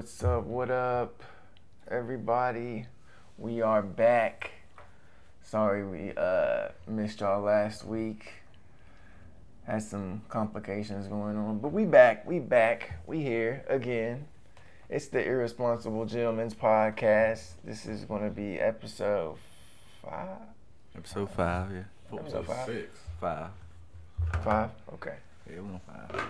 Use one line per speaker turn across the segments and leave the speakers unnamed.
What's up? What up, everybody? We are back. Sorry we uh, missed y'all last week. Had some complications going on, but we back. We back. We here again. It's the Irresponsible Gentlemen's Podcast. This is going to be episode five.
Episode five, yeah.
Episode five.
Six.
Five.
Five. Okay.
Yeah, we're on five.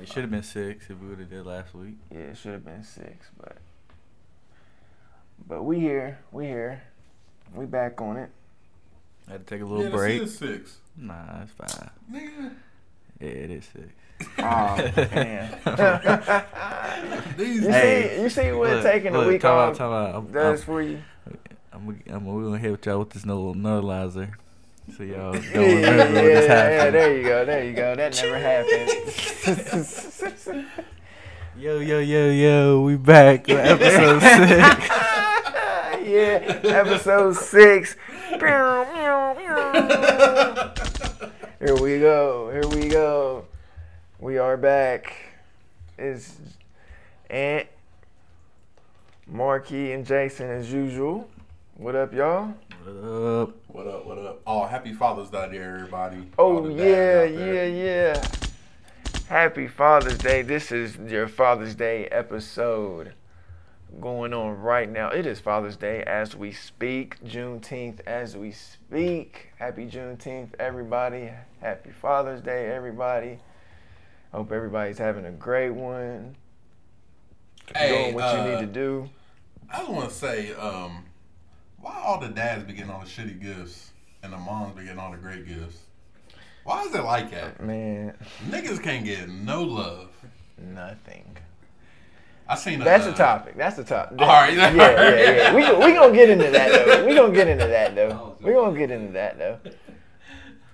It should have been six if we would have did last week.
Yeah, it should have been six, but but we here. We here. We back on it.
I Had to take a little
yeah,
break.
This is six.
Nah, it's five.
Nigga.
Yeah, it is six.
Oh man.
These
You
Hey,
see, you see what
Look,
taking a
look,
week
time out,
off
time out. I'm,
does
I'm,
for you.
I'm, I'm, we're gonna hit y'all with this little neuralizer. So y'all don't
Yeah,
remember
yeah,
this
yeah,
happened.
there you go, there you go. That never happened.
Yo, yo, yo, yo, we back with episode six.
yeah, episode six. Here we go. Here we go. We are back. It's Aunt Marky, and Jason as usual. What up, y'all?
What up?
What up, what up? Oh, happy Father's Day to everybody.
Oh yeah, yeah, yeah. Happy Father's Day. This is your Father's Day episode going on right now. It is Father's Day as we speak, Juneteenth as we speak. Happy Juneteenth, everybody. Happy Father's Day, everybody. Hope everybody's having a great one.
Hey,
doing what
uh,
you need to do.
I just want to say, um, why all the dads be getting all the shitty gifts and the moms be getting all the great gifts? Why is it like that?
Man,
Niggas can't get no love.
nothing.
I seen a,
That's
uh,
a topic. That's the topic.
All right.
yeah, yeah, yeah. We we gonna get into that though. We gonna get into that though. We gonna get into that though.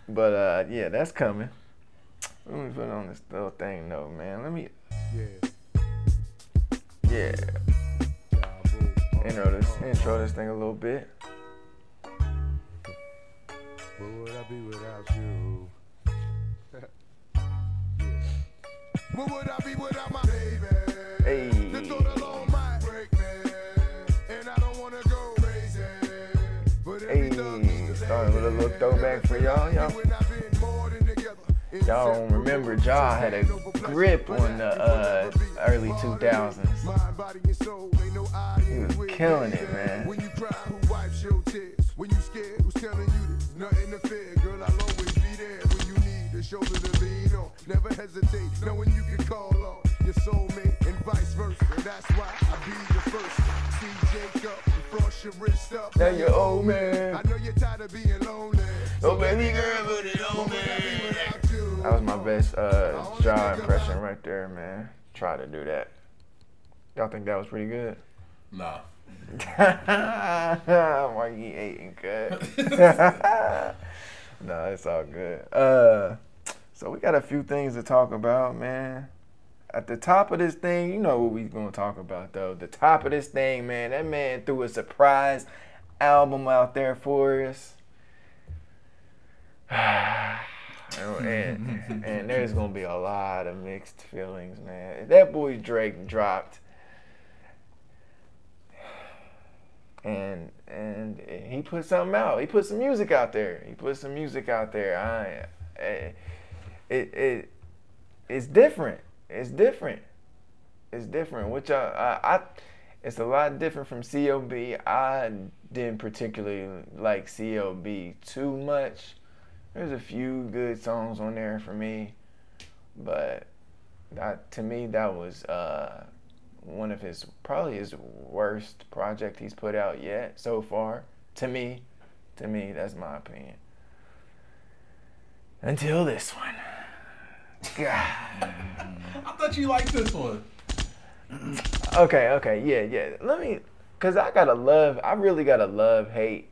But uh, yeah, that's coming. Let me put on this little thing though, man. Let me Yeah. yeah intro this intro this thing a little bit.
What would I be without you? What would I be without my baby?
Hey.
The thought alone might break me, and I don't wanna go crazy. But
Hey,
thug needs a
starting with a little throwback for y'all. Y'all, y'all don't remember Ja had a grip on the uh, early 2000s.
Mind, body, and soul, ain't no I
He was killing it, man.
When you cry, who wipes your tears? When you scared, who's telling you this? Nothing to fear, girl. I'll always be there when you need a shoulder to lean on. Never hesitate, knowing you can call on your soulmate and vice versa. That's why I be the first. See Jacob, frost your wrist up.
Now you're old man.
I know you're tired of being lonely.
Oh baby girl, put it on
What would I be without you?
That was my best uh, Ja impression right there, man. Try to do that. Y'all think that was pretty good?
Nah.
Why you eating cut? no, it's all good. Uh, so we got a few things to talk about, man. At the top of this thing, you know what we gonna talk about though. The top of this thing, man. That man threw a surprise album out there for us. and, and there's gonna be a lot of mixed feelings, man. That boy Drake dropped, and and he put something out. He put some music out there. He put some music out there. I, it, it, it it's different. It's different. It's different. Which I, I, I it's a lot different from CLB. I didn't particularly like CLB too much. There's a few good songs on there for me, but that to me that was uh, one of his probably his worst project he's put out yet so far. To me, to me that's my opinion. Until this one. God.
I thought you liked this one.
Okay, okay, yeah, yeah. Let me, cause I gotta love. I really gotta love hate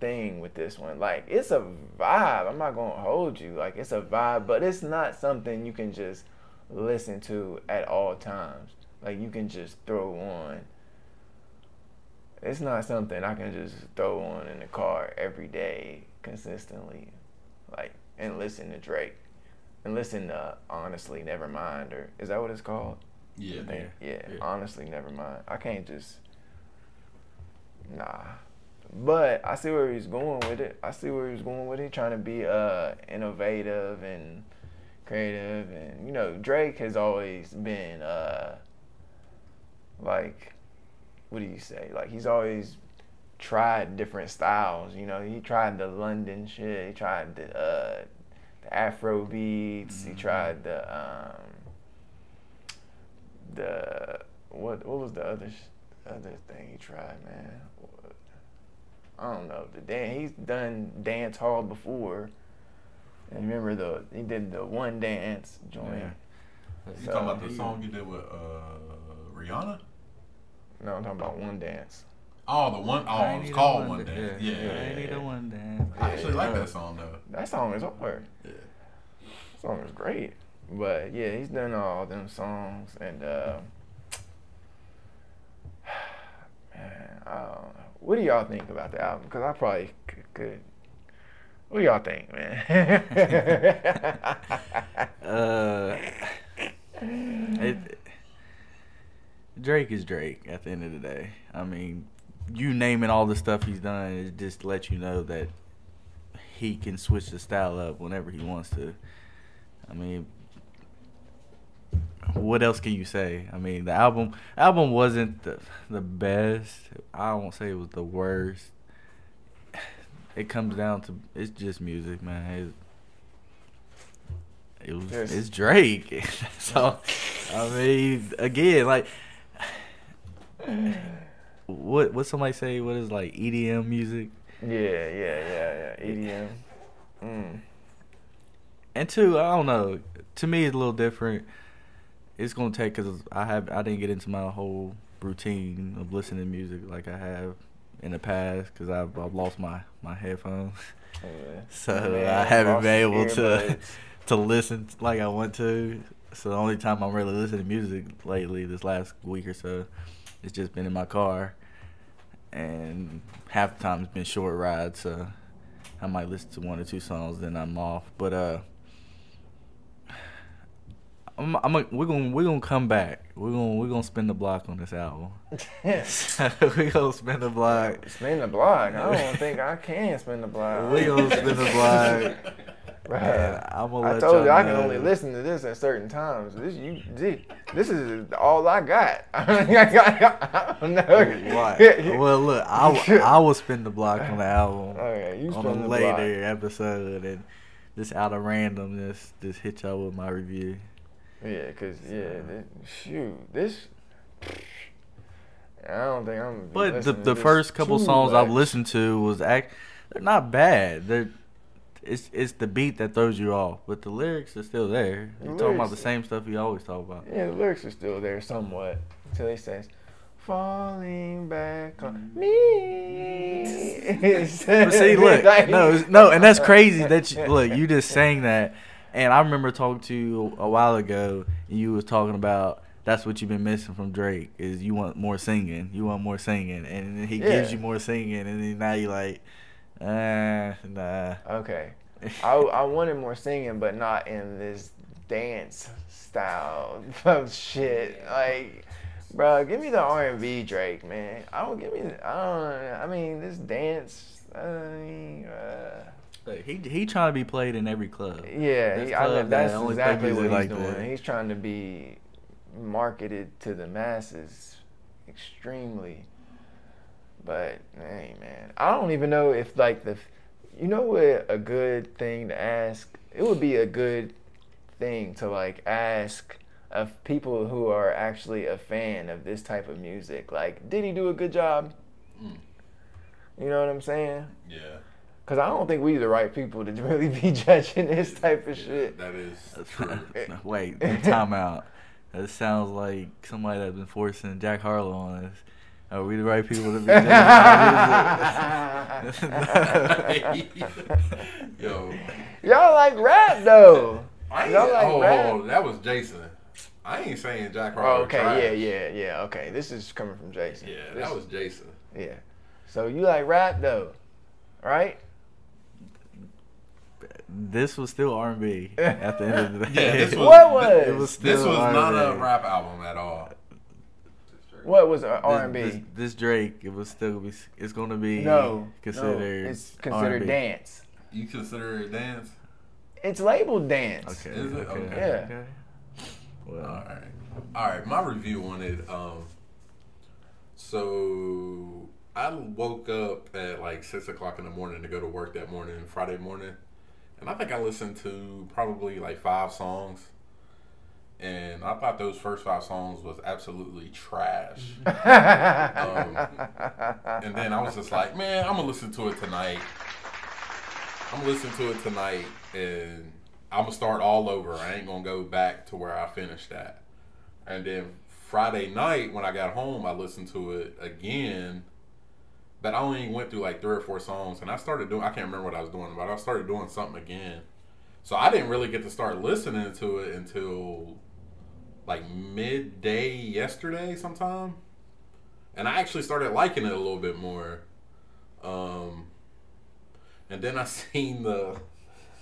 thing with this one. Like it's a vibe. I'm not gonna hold you. Like it's a vibe, but it's not something you can just listen to at all times. Like you can just throw on. It's not something I can just throw on in the car every day consistently, like and listen to Drake, and listen to honestly, never mind, or is that what it's called?
Yeah.
Think- yeah,
yeah.
honestly, never mind. I can't just. Nah. But I see where he's going with it. I see where he's going with it. Trying to be uh innovative and creative, and you know Drake has always been uh like, what do you say? Like he's always tried different styles. You know, he tried the London shit. He tried the uh the Afro beats. He tried the um the what what was the other sh- other thing he tried, man? I don't know. The dan he's done dance hall before. And remember the he did the one dance joint.
Yeah.
You talking about the song you did with uh, Rihanna?
No, I'm talking about one dance.
Oh, the one.
I
it's
need a
called One Dance.
dance.
Yeah.
I need a one dance.
I actually like that song though.
That song is hard.
Yeah.
That song is great. But yeah, he's done all them songs and uh man, I don't know. What do y'all think about the album? Because I probably could. What do y'all think, man?
Uh, it, Drake is Drake at the end of the day. I mean, you naming all the stuff he's done is just to let you know that he can switch the style up whenever he wants to. I mean, what else can you say? I mean, the album album wasn't the the best. I won't say it was the worst. It comes down to it's just music, man. It, it was
Yes.
it's Drake. so I mean, again, like what what somebody say? What is like EDM music?
yeah, yeah, yeah, yeah. EDM. Mm.
And two, I don't know. To me, it's a little different. It's gonna take because I have I didn't get into my whole routine of listening to music like I have in the past because I've, I've lost my my headphones,
Yeah.
so
Man,
I haven't been able to to listen like I want to. So the only time I'm really listening to music lately, this last week or so, it's just been in my car, and half the time it's been short rides. So I might listen to one or two songs, then I'm off. But uh, I'm, I'm a, we're gonna we're gonna come back. We're gonna we're gonna spin the block on this album. Yes. We're gonna spin the block.
Spin the block. I don't think I can spin the block.
We gonna spin the block. And I'm gonna
I told you I can
know.
only listen to this at certain times. This you this, this is all I got. I don't know.
Why? Well, look, I, I will spin the block on the album
Okay, you
on a
the
later episode, and just out of randomness, just hit y'all with my review.
Yeah, cause yeah, uh, this, shoot, this. I don't think I'm.
But the the first couple songs I've listened to was act. They're not bad. They're it's it's the beat that throws you off, but the lyrics are still there. You're talking about the same stuff you always talk about.
Yeah, the lyrics are still there somewhat until he says, "Falling back on me."
But see, look, no, no, and that's crazy that you look. You just saying that, and I remember talking to you a while ago, and you was talking about that's what you've been missing from Drake is you want more singing, you want more singing, and then he gives you more singing, and then now you're like, ah, nah.
Okay. I, I wanted more singing, but not in this dance style of shit. Like, bro, give me the R and B Drake, man. I don't give me. I don't. I mean, this dance. I mean, uh,
Like, he he trying to be played in every club.
yeah,
There's
he, I,
clubs
that's
that
exactly what he's
like
doing.
that.
He's trying to be marketed to the masses extremely. But hey, man, I don't even know if like the, you know what a good thing to ask. It would be a good thing to like ask of people who are actually a fan of this type of music. Like, did he do a good job?
Mm.
You know what I'm saying?
Yeah.
Because I don't think we the right people to really be judging this type of shit.
That is true.
Wait, time out. That sounds like somebody that's been forcing Jack Harlow on us. Are we the right people to be judging our music?
Yo.
Y'all like rap though.
I
Y'all like
oh,
rap?
oh, that was Jason. I ain't saying Jack
Oh,
Harlow.
okay,
trash.
yeah, yeah, yeah. Okay, this is coming from Jason.
Yeah,
This-
that was Jason.
yeah. So you like rap though, right?
This was still R and B at the end of the day.
Yeah, this was-
What was?
It was still
This was not a
R&B.
rap album at all.
What was
This-
R and B?
this Drake, it was still be. It's going to be
No,
considered.
no, it's considered
R&B.
dance.
You consider it dance?
It's labeled dance.
Okay.
Is it?
Okay.
Okay.
Yeah.
okay. Well,
All right. All right. My review on it. Um. So I woke up at like six o'clock in the morning to go to work that morning, Friday morning, and I think I listened to probably like five songs. And I thought those first five songs was absolutely trash. Um, and then I was just like, man, I'm gonna listen to it tonight. I'm gonna listen to it tonight, and I'm gonna start all over. I ain't gonna go back to where I finished at. And then Friday night, when I got home, I listened to it again. But I only went through like three or four songs, and I started doing. I can't remember what I was doing, but I started doing something again. So I didn't really get to start listening to it until like midday yesterday, sometime and I actually started liking it a little bit more. Um, and then I seen the,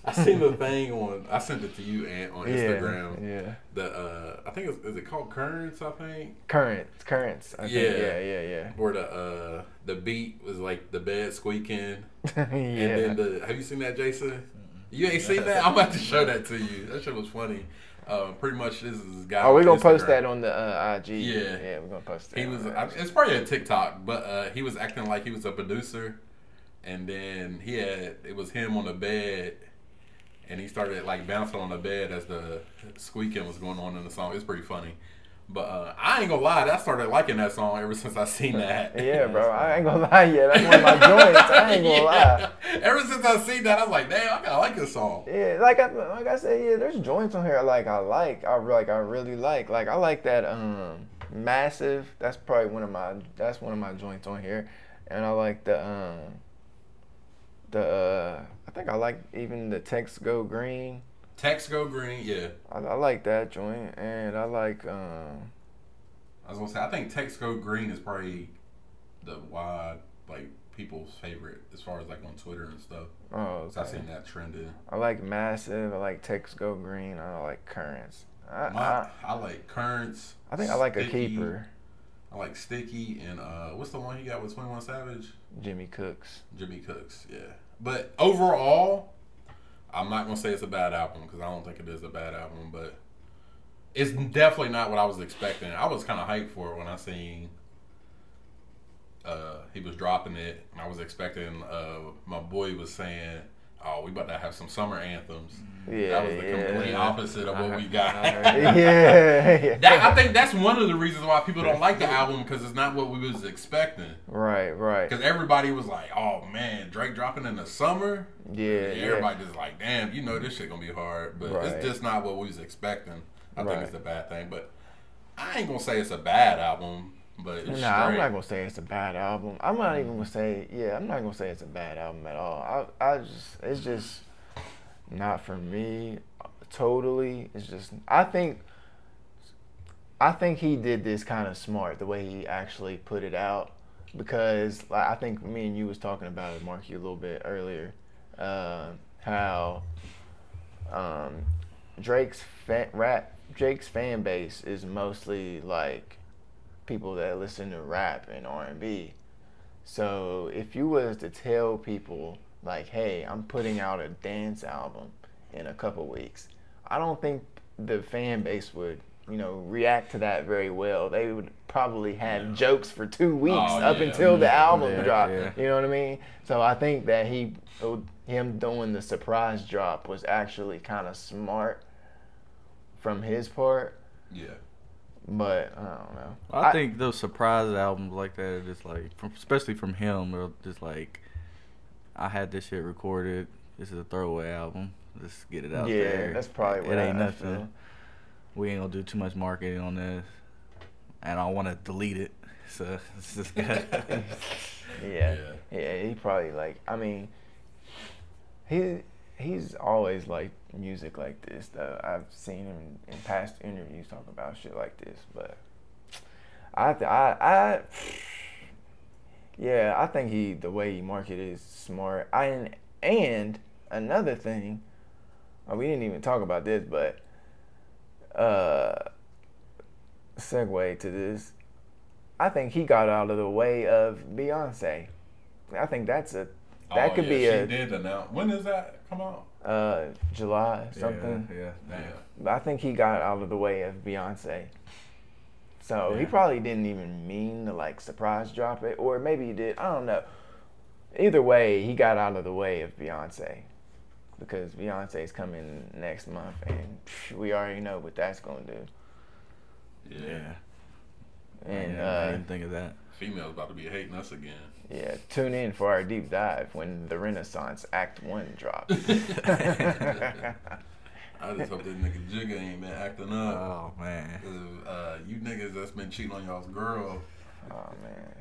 I seen the thing on. I sent it to you and on Instagram.
Yeah, yeah.
The uh, I think it's, is it called Currents? I think
Currents, currents. I
Yeah.
Think. Yeah, yeah,
where the uh, the beat was like the bed squeaking,
yeah.
and then the. Have you seen that, Jason? You ain't seen that? I'm about to show that to you. That shit was funny. Uh, pretty much this is this guy.
Oh, we're gonna post that on the uh, IG.
Yeah.
yeah, we're gonna post that.
He was. I, it's probably a TikTok, but uh, he was acting like he was a producer, and then he had it was him on the bed, and he started like bouncing on the bed as the squeaking was going on in the song. It's pretty funny, but uh, I ain't gonna lie, I started liking that song ever since I seen that.
Yeah, bro. I ain't gonna lie. Yeah, that's one of my joints. I ain't gonna lie.
Ever since I seen that, I was like, damn, I gotta like this song.
Yeah, like I like I said, yeah, there's joints on here like I like. I like I really like. Like I like that um massive. That's probably one of my that's one of my joints on here. And I like the um the uh I think I like even the text go green.
Text go green, yeah.
I, I like that joint and I like um
I was gonna say, I think Text Go Green is probably the wide like people's favorite as far as like on Twitter and stuff.
oh
So I
okay.
seen that trending.
I like massive. I like text go green. I like currents. I,
My,
I,
I like Currents.
I think I like a keeper.
I like Sticky and uh, what's the one he got with Twenty One Savage?
Jimmy Cooks.
Jimmy Cooks. Yeah. But overall, I'm not gonna say it's a bad album because I don't think it is a bad album, but it's definitely not what I was expecting. I was kind of hyped for it when I seen uh, he was dropping it, and I was expecting. Uh, my boy was saying, "Oh, we about to have some summer anthems."
Yeah,
that was the
yeah.
complete opposite of what we got.
yeah, yeah.
That, I think that's one of the reasons why people don't like the album because it's not what we was expecting.
Right, right.
Because everybody was like, "Oh man, Drake dropping in the summer."
Yeah,
And
yeah.
everybody just like, "Damn, you know this shit gonna be hard," but
Right.
it's just not what we was expecting. I
Right.
think it's a bad thing, but I ain't gonna say it's a bad album, but it's
Nah, I'm not gonna say it's a bad album. I'm not even gonna say, yeah, I'm not gonna say it's a bad album at all. I, I just, it's just not for me. Totally, it's just. I think, I think he did this kind of smart the way he actually put it out, because like I think me and you was talking about it, Marky, a little bit earlier, uh, how um, Drake's fan, rap, Drake's fan base is mostly like people that listen to rap and R&B. So if you was to tell people like, "Hey, I'm putting out a dance album in a couple weeks," I don't think the fan base would, you know, react to that very well. They would probably have jokes for two oh, weeks
Oh,
up
yeah.
until the album
Yeah,
drop.
yeah.
You know what I mean? So I think that he, oh, him doing the surprise drop was actually kind of smart from his part.
yeah.
But I don't know.
I, think those surprise albums like that are just like, from, especially from him, are just like, I had this shit recorded. This is a throwaway album. Let's get it out
yeah,
there.
that's probably
it
what
ain't
I
nothing.
feel.
We ain't gonna do too much marketing on this, and I want to delete it. So it's just good.
Yeah.
Yeah.
yeah, He probably like. I mean, he he's always liked music like this. Though I've seen him in past interviews talk about shit like this. But I th- I I yeah, I think he the way he marketed is smart. I and another thing. Oh, we didn't even talk about this, but uh, segue to this. I think he got out of the way of Beyonce. I think that's a that
Oh,
could
yeah,
be
she
a
did announce. When does that come out?
Uh, July something.
Yeah, yeah.
Yeah.
But I think he got out of the way of Beyonce. So he probably didn't even mean to like surprise drop it, or maybe he did. I don't know. Either way, he got out of the way of Beyonce because Beyonce's coming next month, and psh, we already know what that's gonna do.
Yeah.
Yeah.
And
yeah, I
uh,
didn't think of that.
Females about to be hating us again.
Yeah, tune in for our deep dive when the Renaissance Act One drops.
I just hope that nigga Jigga ain't been acting up.
Oh man.
'Cause, uh, you niggas that's been cheating on y'all's girl,
oh man.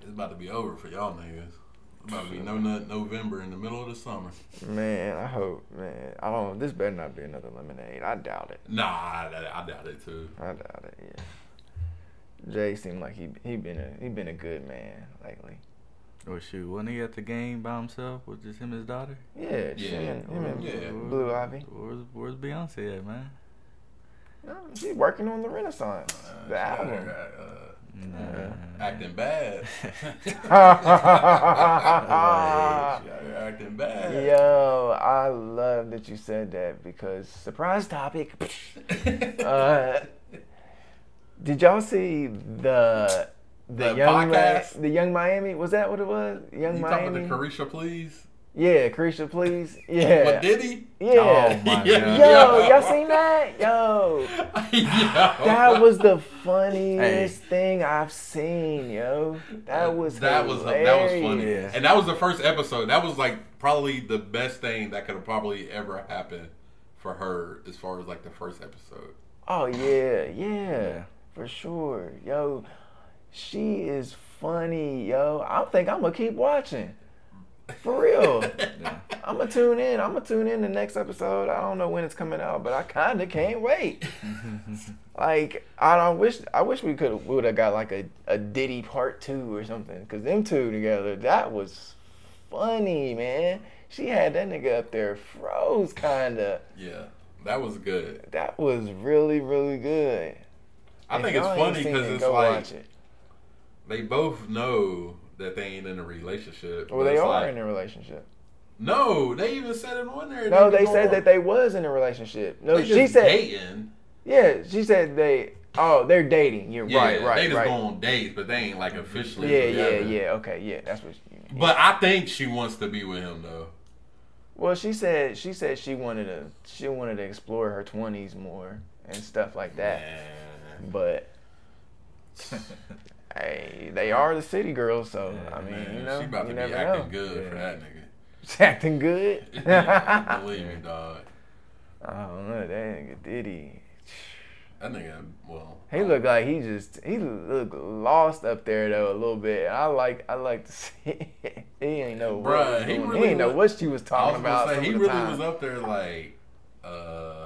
it's about to be over for y'all niggas. It's about to be no nut November in the middle of the summer.
Man, I hope, man. I don't. This better not be another lemonade. I doubt it.
Nah, I, I doubt it too.
I doubt it. Yeah. Jay seemed like he he been a he been a good man lately.
Oh shoot, wasn't he at the game by himself with just him and his daughter?
Yeah, she
Yeah.
and, him and
Yeah.
Blue Ivy.
Where's Where's Beyonce at, man?
No, she working on the Renaissance,
Uh,
the album.
there, uh,
Nah.
acting bad. she acting bad.
Yo, I love that you said that because surprise topic. uh, did y'all see the the
The
young Mi-
podcast?
the Yung Miami? Was that what it was? Young
You talking
Miami.
about the Caresha, please?
yeah, Caresha, please. Yeah.
But did he?
Yeah.
Oh, my
Yeah.
God.
Yo, y'all seen that? Yo,
Yo.
that was the funniest thing I've seen, yo. That was
that was that was funny,
hilarious.
and that was the first episode. That was like probably the best thing that could have probably ever happened for her as far as like the first episode.
Oh yeah, yeah,
Yeah.
For sure, yo. She is funny, yo. I think I'm gonna keep watching. For real.
Yeah.
I'm gonna tune in. I'm gonna tune in the next episode. I don't know when it's coming out, but I kind of can't wait. like I don't wish I wish we could would have got like a, a Diddy part two or something. Cause them two together, that was funny, man. She had that nigga up there froze kinda.
Yeah, that was good.
That was really really good.
I think it's funny because
it,
it's like
it.
they both know that they ain't in a relationship.
Well, they are
like-
in a relationship.
No, they even said it on there.
No, they said
on-
that they was in a relationship. No, she said,
dating.
yeah, she said they. Oh, they're dating. You're
Yeah,
right, right,
they just
right.
go on dates, but they ain't like officially.
Yeah, yeah,
together.
yeah. Okay, yeah, that's what. You mean.
But I think she wants to be with him though.
well, she said she said she wanted to she wanted to explore her twenties more and stuff like that.
Man.
But hey, they are the city girls, so
Yeah,
I mean,
Man,
you know,
she about
you
to
never
be acting
know.
good for that nigga.
She acting good.
Believe me, dog.
I don't know that nigga Diddy.
That nigga, well,
He looked like he just he looked lost up there though a little bit. I like I like to see he ain't know what
Bruh,
was
he really
he ain't know what she was talking
was
about.
say he really
time.
was up there like, uh,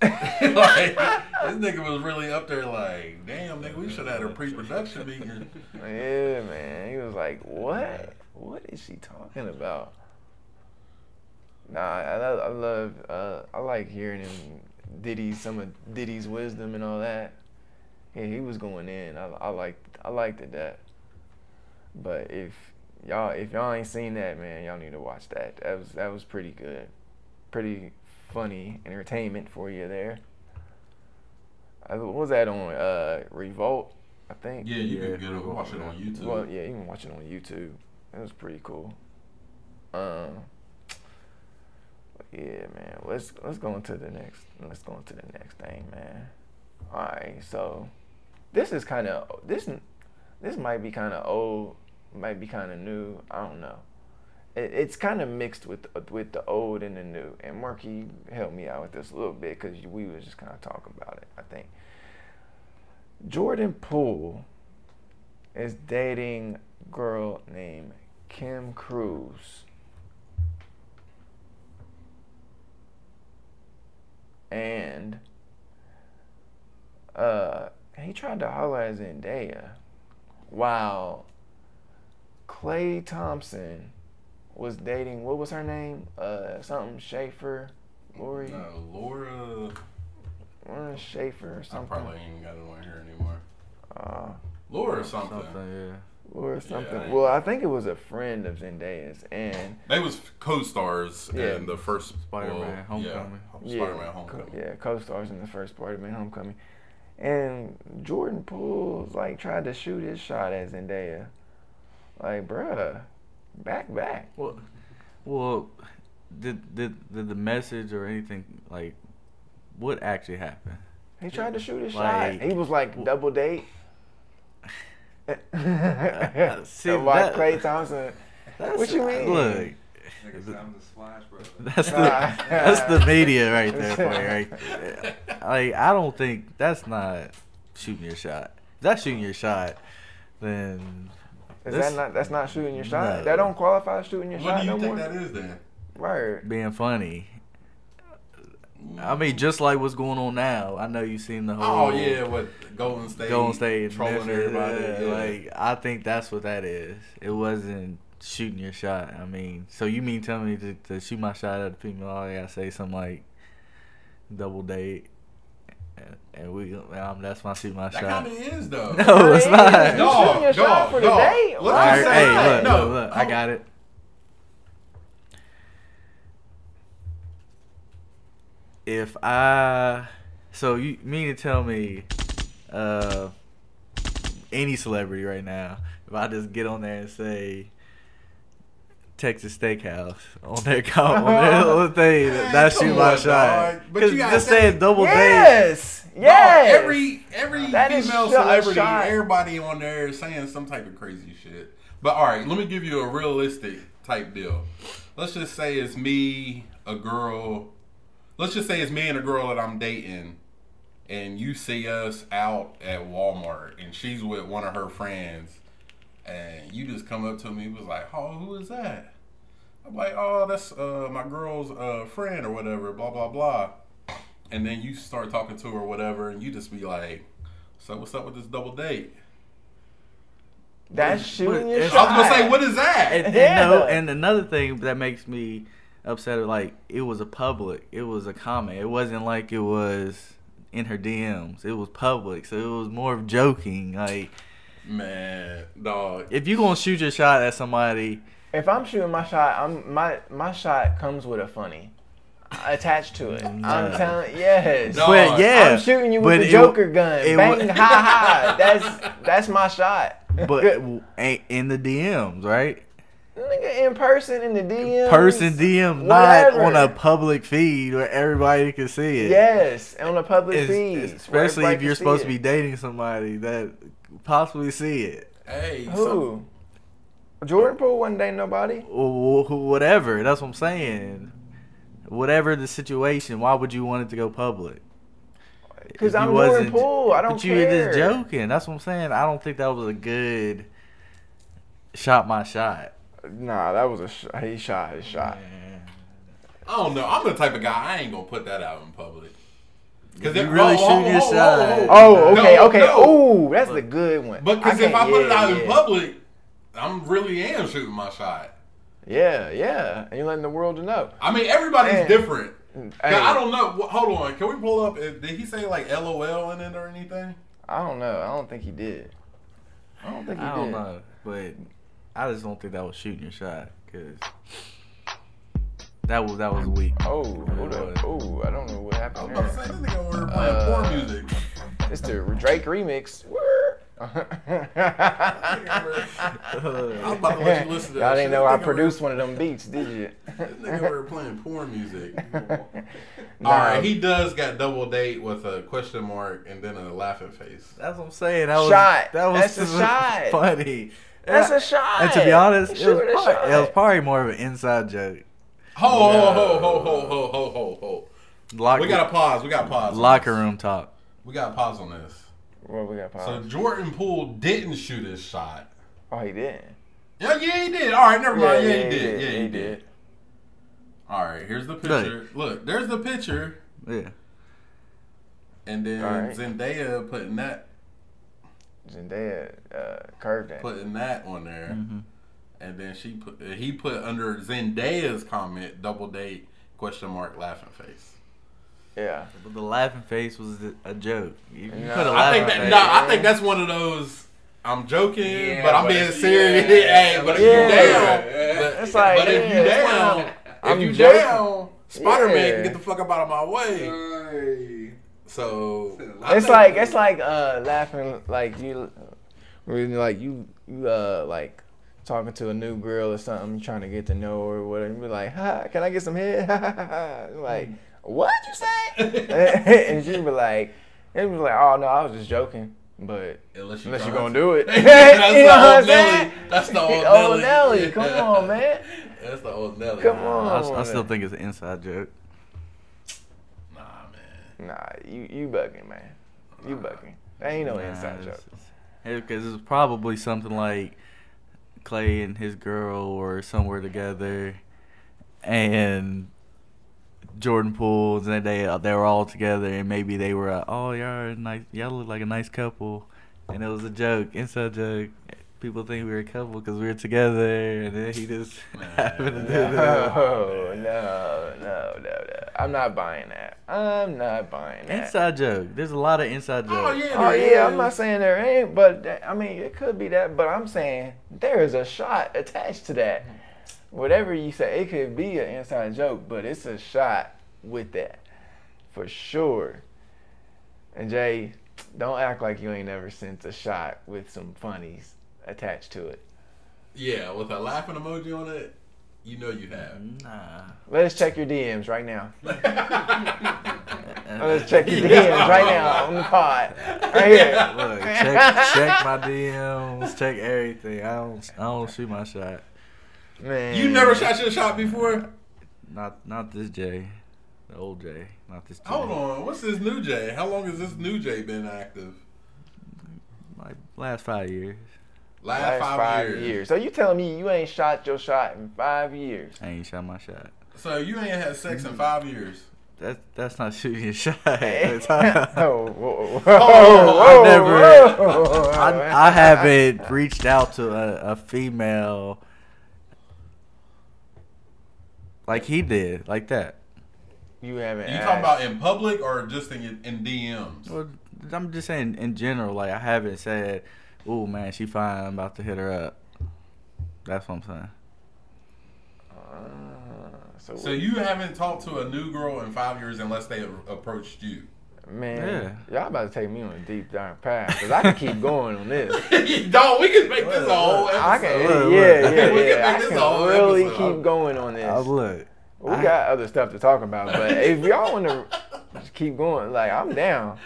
like this nigga was really up there like, damn nigga, we should have had a pre-production meeting.
Yeah, man. He was like, "What? What is she talking about?" Nah, I, I love. Uh, I like hearing him Diddy some of Diddy's wisdom and all that. Yeah, he was going in. I liked I liked it that. But if y'all if y'all ain't seen that, man, y'all need to watch that. That was that was pretty good, pretty funny entertainment for you there. Uh, what was that on uh, Revolt? I think.
Yeah, you
Yeah,
can get it, watch it on YouTube.
Well, yeah, you can watch it on YouTube. It was pretty cool. Um, yeah, man. Let's let's go into the next. Let's go into the next thing, man. All right, so this is kind of this this might be kind of old, might be kind of new. I don't know. It, it's kind of mixed with with the old and the new. And Marky helped me out with this a little bit because we was just kind of talking about it. I think Jordan Poole is dating girl named Kim Cruz. And uh he tried to holler at Zendaya while Klay Thompson was dating. What was her name? Uh, something Schaefer, Lori,
No, Laura.
Lauren Schaefer or something.
I
something.
probably ain't got it on here anymore.
Uh,
Laura or something.
yeah.
or something.
I
well, I think it was a friend of Zendaya's, and
They was co-stars
Yeah.
in the first
Spider-Man,
well,
Homecoming.
Yeah,
yeah,
Spider-Man:
co-
Homecoming.
yeah, co-stars in the first Spider-Man: Homecoming, and Jordan Poole like tried to shoot his shot at Zendaya, like bruh, back back.
Well, well, did did did the message or anything like what actually happened?
He tried to shoot his
Like-
shot. He was like double date.
See,
So why
that-
Klay Thompson?
That's,
What you mean?
Look,
Nigga I'm the Splash Brother.
that's the that's the media right there for you, right? there. Like I don't think that's not shooting your shot. If that's shooting your shot, then
Is
This-
that not? That's not shooting your shot.
No.
That don't qualify as shooting your
What
shot
do you
no
think
more.
that is then?
Right.
being funny. I mean, mm. just like what's going on now. I know you've seen the oh, whole.
Oh yeah, what Golden State?
Golden State
trolling
Memphis,
everybody.
yeah,
yeah.
Like I think that's what that is. It wasn't shooting your shot. I mean, so you mean tell me to, to shoot my shot at a female? I gotta say something like double date, and, and we um, that's my shoot my
that
shot.
kind of is though.
No, it's
Hey,
not.
You
Dog,
shooting your shot
dog,
for
dog.
date?
Let's
Why?
All right,
just
hey,
say-
look,
no,
look, look, I got it. If I, so you mean to tell me, uh, any celebrity right now, if I just get on there and say Texas Steakhouse on their com- on their little thing,
Man,
that's
come
shoot my
on,
shot.
dog. But
'Cause
you gotta
just saying double date.
Yes.
Dog,
Yes.
every every
That is
female celebrity,
shot.
everybody on there is saying some type of crazy shit. But all right, let me give you a realistic type deal. Let's just say it's me, a girl. Let's just say it's me and a girl that I'm dating, and you see us out at Walmart, and she's with one of her friends, and you just come up to me and was like, "Oh, who is that?" I'm like, "Oh, that's uh, my girl's uh, friend or whatever." Blah blah blah and then you start talking to her or whatever, and you just be like, "So what's up with this double date?"
That's shooting your
it's-
I was gonna say, "What is that?"
and, and,
Yeah.
no, and another thing that makes me upset, like it was a public, it was a comment. It wasn't like it was in her DMs. It was public, so it was more of joking. Like
Man, dog.
if you gonna shoot your shot at somebody,
If I'm shooting my shot, I'm my my shot comes with a funny attached to it. I'm telling yes.
Dog.
but yeah,
I'm shooting you with the
it-
Joker gun.
it
Bang,
wa-
ha ha. That's that's my shot.
but in the DMs, right?
Nigga in person in the DM.
Person DM, not on a public feed where everybody can see it.
Yes, on a public
It's-
feed.
especially if you're
can see
supposed to be dating somebody that possibly see it.
Hey, so,
Who? Jordan Poole wasn't dating nobody.
Whatever. That's what I'm saying. Whatever the situation, why would you want it to go public?
Because I'm Jordan
wasn't-
Poole. I don't
but you
care.
were just joking. That's what I'm saying. I don't think that was a good shot. My shot.
Nah, that was a sh- he shot his shot.
I don't know. I'm the type of guy I ain't gonna put that out in public. Because
You really oh, shoot oh, your oh, shot.
Oh, okay,
No,
okay.
no.
Ooh, that's the good one.
But because if
can't-
I put it
yeah,
out in public, I'm really am shooting my shot.
yeah, yeah, and you're letting the world know.
I mean, everybody's
Man.
different.
Hey,
I don't know. Hold on. Can we pull up? uh, Did he say like LOL in it or anything?
I don't know. I don't think he did. I don't think he
I
did.
don't know, but I just don't think that was shooting your shot because that was that was weak.
Oh, hold up. Oh, I don't know what happened.
I
happened
was about to say this nigga over here playing
Uh,
porn music.
It's the Drake remix.
I was about to let you listen to that
Y'all didn't know I produced one of them beats, did you?
This nigga over here playing porn music.
Nah.
All right, he does got double date with a question mark and then a laughing face.
That's what I'm saying. That was
Shot.
that was
That's a shot.
funny.
That's a shot.
And to be honest,
He
it was,
shooting a
probably, it was probably more of an inside joke.
Ho ho
No.
ho ho ho ho ho ho ho.
Locker,
We got to pause. We got to pause. on
locker
this.
room talk.
We got to pause on this.
Well, we got.
So Jordan Poole didn't shoot his shot.
oh, he didn't.
Yeah, yeah, he did. All right, never mind. Yeah, he did. Yeah, he did. All right, here's the picture. Look, there's the picture,
Yeah.
and then
All right.
Zendaya putting that
Zendaya uh, curved that.
putting that on there,
Mhm.
and then she put he put under Zendaya's comment double date question mark laughing face.
Yeah.
But the laughing face was a joke. You, you
No,
put a
I
laughing
think that
face.
no, I think that's one of those. I'm joking,
Yeah,
but I'm
but
being serious.
yeah,
hey, but if
yeah.
you down, but,
It's like,
but if you down,
not-
if
I'm
you
joking.
down, Spider Man
Yeah.
can get the fuck up out of my way. So I
It's like it's like uh laughing like you when like you you uh like talking to a new girl or something, trying to get to know her or whatever. You be like, "Ha, can I get some head?" like, what you say? and she be like, and be like, "Oh no, I was just joking." But
unless,
unless you're gonna
to-
do it,
That's
you
the old Nelly.
saying?
That's the old
Old
Nelly.
Nelly. Come on, man.
That's the old Nelly.
Come
I,
on.
I still think it's an inside joke.
Nah, man.
Nah, you you bugging, man. You bugging. That ain't no inside joke.
Because it's probably something like Klay and his girl were somewhere together, and Jordan Pools and they they were all together, and maybe they were uh, oh y'all are nice, y'all look like a nice couple, and it was a joke, inside joke. People think we were a couple because we were together, and then he just happened to do that.
No, no, no, no, no. I'm not buying that. I'm not buying that.
Inside joke. There's a lot of inside jokes.
Oh yeah.
Oh
there
yeah, I'm not saying there ain't, but I mean it could be that. But I'm saying there is a shot attached to that. Whatever you say, it could be an inside joke, but it's a shot with that for sure. And Jay, don't act like you ain't never sent a shot with some funnies attached to it.
Yeah, with a laughing emoji on it, you know you have.
Nah.
Let's check your DMs right now.
Uh,
Let's check your DMs right now on the pod. Right here.
Look, check, check my DMs, check everything. I don't, I don't shoot my shot.
Man.
You never shot your shot before?
Not, not this J, the old J, not this J.
Hold on, what's this new J? How long has this new J been active?
Like last five years,
Last,
Last
five, years.
So you telling me you ain't shot your shot in five years?
I ain't shot my shot.
So you ain't had sex in five years.
That, that's not shooting your shot.
oh,
That's-
whoa, whoa,
Oh,
I never- I, I haven't reached out to a, a female like he did, like that.
You haven't.
You
asked.
talking about in public or just in in DMs?
Well, I'm just saying in general. Like I haven't said, "Oh man, she fine. I'm about to hit her up." That's what I'm saying.
Uh, so,
So you haven't talked to a new girl in five years unless they approached you.
Man, y'all about to take me on a deep dark path because I can keep going on this.
Don't we can make this a whole episode.
I can,
Look, look.
yeah, yeah,
We can
yeah. I
make this
can
a whole
really
episode.
keep going on uh, this.
Oh look,
We
I-
got other stuff to talk about, but if y'all want to keep going, like I'm down.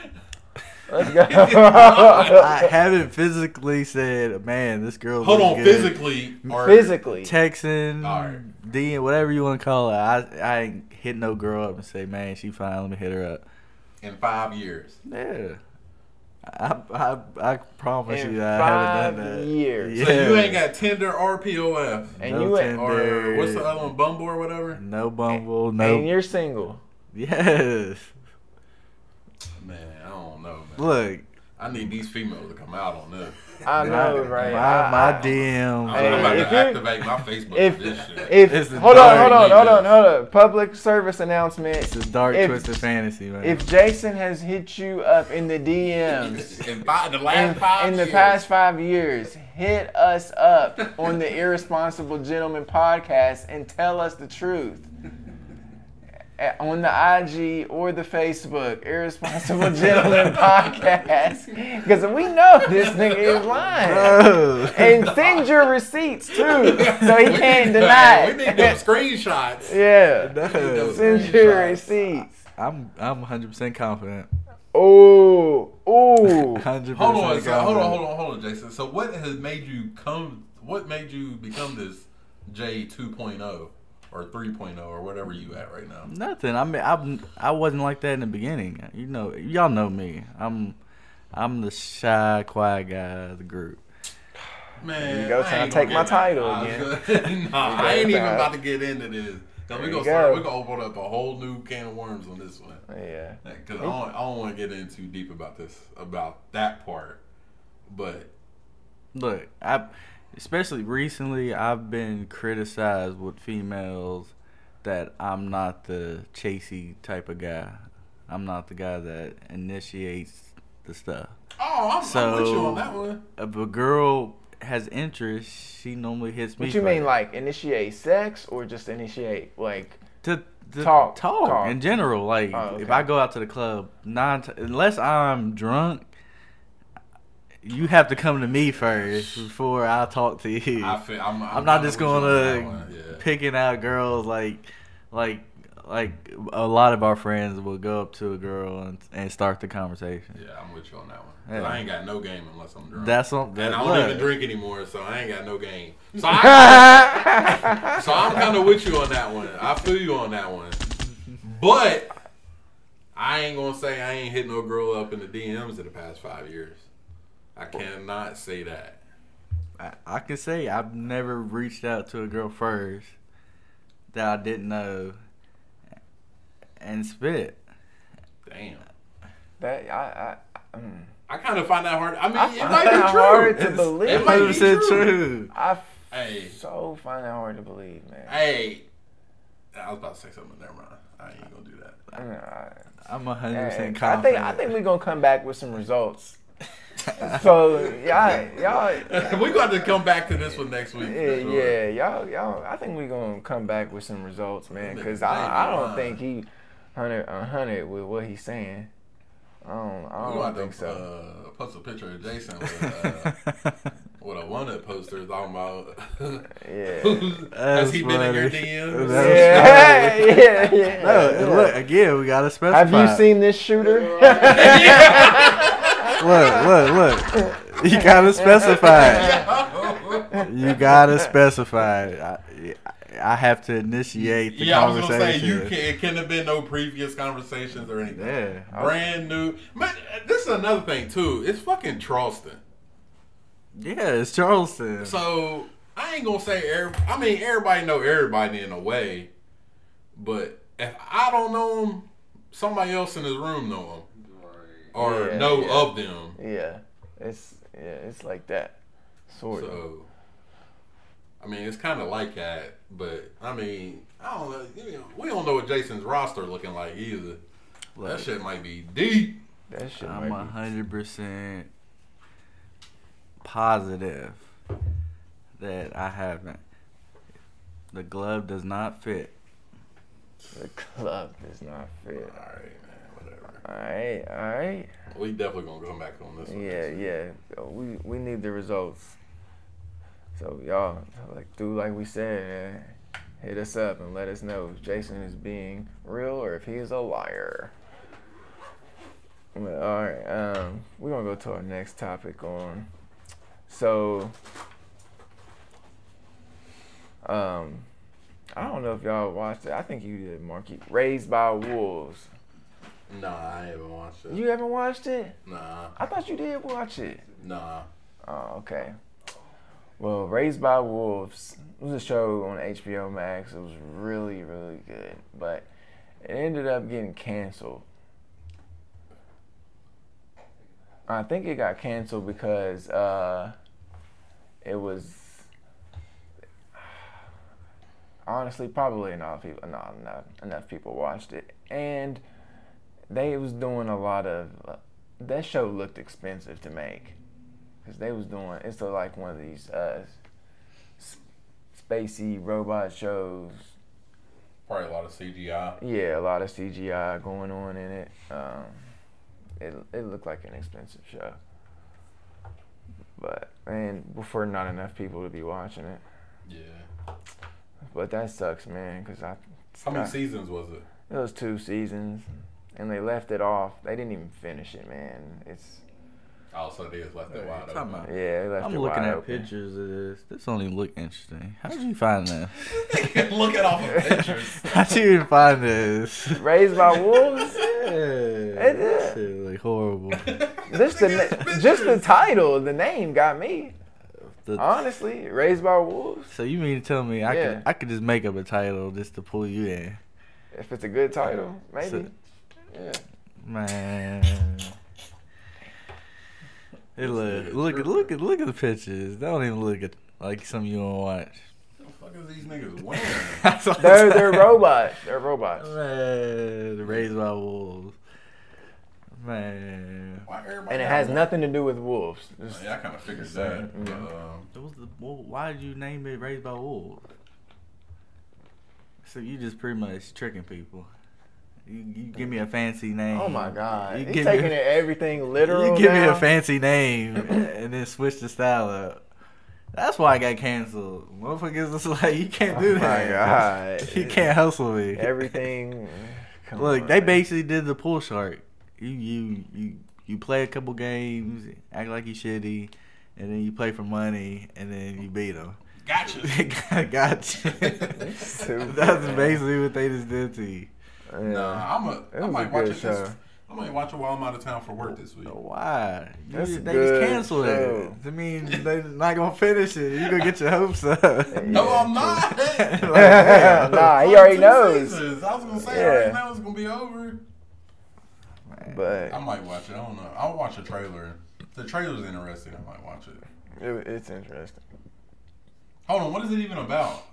Let's go.
I haven't physically said, "Man, this girl."
Hold on,
good."
physically or
Physically,
texting,
Alright.
DM, whatever you want to call it. I I ain't hit no girl up and say, "Man, she fine. Let me hit her up."
In five years.
Yeah. I, I, I promise
In
you that I haven't
five
done that.
years.
Yeah.
So you ain't got Tinder or POF
and
No
you ain't,
Tinder.
or what's the other one, Bumble or whatever.
No Bumble, no.
and you're single.
yes.
Man, I don't know, man.
Look,
I need these females to come out on this.
I know, right?
My,
I-
my
I-
DM.
I'm about
if
to
you-
activate my Facebook
if-
for this shit.
If
It's a
hold on,
dark
hold on, hold on, hold on. Public service announcement.
It's a dark
If-
twisted fantasy, man.
If Jason has hit you up in the DMs
in five, the last
in,
five
in the past five years, hit us up on the Irresponsible Gentleman podcast and tell us the truth. At- On the IG or the Facebook, Irresponsible Gentleman Podcast. Because we know this nigga is lying.
Bro.
And send your receipts too, so he can't
need-
deny
We
it.
need them screenshots.
Yeah.
No.
Send your receipts.
I'm I'm 100% confident.
Oh, ooh.
100%
Hold on, so, hold on, hold on, hold on, Jason. So what has made you come? What made you become this J 2.0 or 3.0 or whatever you at right now?
Nothing. I mean, I'm I wasn't like that in the beginning. You know, y'all know me. I'm I'm the shy, quiet guy of the group.
Man,
you go,
I
trying to take my title
I-
again.
nah, I ain't even about to get into this. Cause we
There
gonna
you
start.
go.
We gonna open up a whole new can of worms on this one.
Yeah.
Cause I don't, I don't want to get in too deep about this about that part. But
Look, I especially recently, I've been criticized with females that I'm not the chasey type of guy. I'm not the guy that initiates the stuff.
Oh, I'm, I'm with you on that one.
If a girl has interest, she normally hits me.
What you
first.
mean, like initiate sex or just initiate like?
to, to
Talk,
talk,
talk.
in general. Like
Oh,
if. I go out to the club, nine t- unless I'm drunk, you have to come to me first before I talk to you.
I feel, I'm, I'm,
I'm not just
with you on
going
that
to
yeah.
picking out girls like like like a lot of our friends will go up to a girl and, and start the conversation.
Yeah, I'm with you on that one.
Yeah.
I ain't got no game unless I'm drunk.
That's on that
and I don't even drink anymore, so I ain't got no game. So, I, so I'm kind of with you on that one. I feel you on that one. But I ain't gonna say I ain't hit no girl up in the DMs in the past five years. I cannot say that.
I, I can say I've never reached out to a girl first that I didn't know and spit.
Damn.
That I I mm.
I kind of find that hard. I mean,
I
it might
that
be true.
hard to
It's-
believe.
It might be
100%
true.
true.
I
Hey,
so find that hard to believe, man.
hey. I was about to say something. Never mind. I ain't gonna do that.
Mm, I-
I'm a hundred
Hey,
percent
I think I think we're gonna come back with some results. so y'all y'all
we got to come back to this one next week.
yeah,
sure.
yeah, y'all, y'all. I think we're gonna come back with some results, man. Cause I, I don't think he hundred a hundred with what he's saying. I don't, I
We
don't think
to
so.
uh, post a picture of Jason with, uh, with a wanted poster talking about.
Yeah.
Has he been in your. DMs?
That's
Yeah, yeah, yeah.
No, look again. We gotta specify.
Have you seen this shooter?
Look, look, look. You gotta specify. You gotta specify. I, I have to initiate the
yeah, I was gonna say you can. It couldn't have been no previous conversations or anything.
Yeah.
Brand new. Man, uh, this is another thing too. It's fucking Charleston.
Yeah, it's Charleston.
So I ain't gonna say. Every, I mean, everybody know everybody in a way, but if I don't know them, somebody else in this room know them or
Yeah,
know
yeah.
of them.
yeah, it's yeah, it's like that, sort of.
So, I mean, it's kind of like that, but I mean, I don't know. You know, we don't know what Jason's roster looking like either. that shit might be deep.
That shit
I'm a hundred percent positive that I haven't. The glove does not fit.
The club does not fit.
All right, man. Whatever.
All right, all right.
We definitely gonna come back on this one.
Yeah, yeah. We we need the results. So y'all, like do like we said, uh, hit us up and let us know if Jason is being real or if he is a liar. But, all right, um, we're gonna go to our next topic on. So, um, I don't know if y'all watched it. I think you did, Marky. Raised by Wolves.
Nah, I haven't watched it.
You haven't watched it?
Nah,
I thought you did watch it.
nah.
Oh, okay. Well, Raised by Wolves was a show on HBO Max. It was really, really good, but it ended up getting canceled. I think it got canceled because uh, it was honestly probably enough people, not enough, enough people watched it, and they was doing a lot of. that show looked expensive to make because they was doing it's a, like one of these uh, spacey robot shows.
Probably a lot of CGI.
Yeah, a lot of CGI going on in it. Um, it it looked like an expensive show, but and for not enough people to be watching it.
Yeah.
But that sucks, man. Cause I
How many
I-
seasons was it?
it was two seasons, and they left it off. They didn't even finish it, man. It's
Oh, so they just left it wide open.
about-
yeah, they left
I'm
it
looking
wide
at
open.
pictures of this. This don't look interesting. How did you find this?
Look at all the pictures.
How did you even find this?
Raised by Wolves.
Yeah,
It
that shit look horrible.
Just the na- just the title, the name got me.
The-
Honestly, Raised by Wolves.
so you mean to tell me I
Yeah.
could I could just make up a title just to pull you in?
If it's a good title, maybe.
So-
yeah.
Man. It look look at look at look at the pictures. They don't even look at Like some you don't watch.
the fuck is these niggas wearing?
That's what I'm
They're they're robots. They're robots.
Man, raised by wolves. Man.
And it has nothing to do with wolves. Just-
Yeah, I kind of figured
Just
that.
saying,
But, um,
It was the, well, why did you name it Raised by Wolves? So you just pretty much tricking people. You, you give me a fancy name.
oh my god.
You
He's
give
taking
me,
it everything literal.
You give me a fancy name and then switch the style up. That's why I got canceled. Motherfuckers was like, you can't do
Oh my
that.
God.
you can't hustle me.
Everything.
Look,
on,
they
man.
basically did the pull shark. You you you you play a couple games, act like you shitty, and then you play for money, and then you beat them.
gotcha.
gotcha. That's basically what they just did to you.
Yeah.
Nah, I'm a. I
was a
might watch it. This. I might watch it while I'm out of town for work this week.
Why?
That's a
they just canceled
show.
it. I mean, they're not gonna finish it. You gonna get your hopes up.
No, I'm not.
Like,
nah, he already knows.
seasons. I was gonna say I already know it's gonna be over.
But
I might watch it. I don't know. I'll watch a trailer. If the trailer's interesting. I might watch it.
it, it's interesting.
Hold on. What is it even about?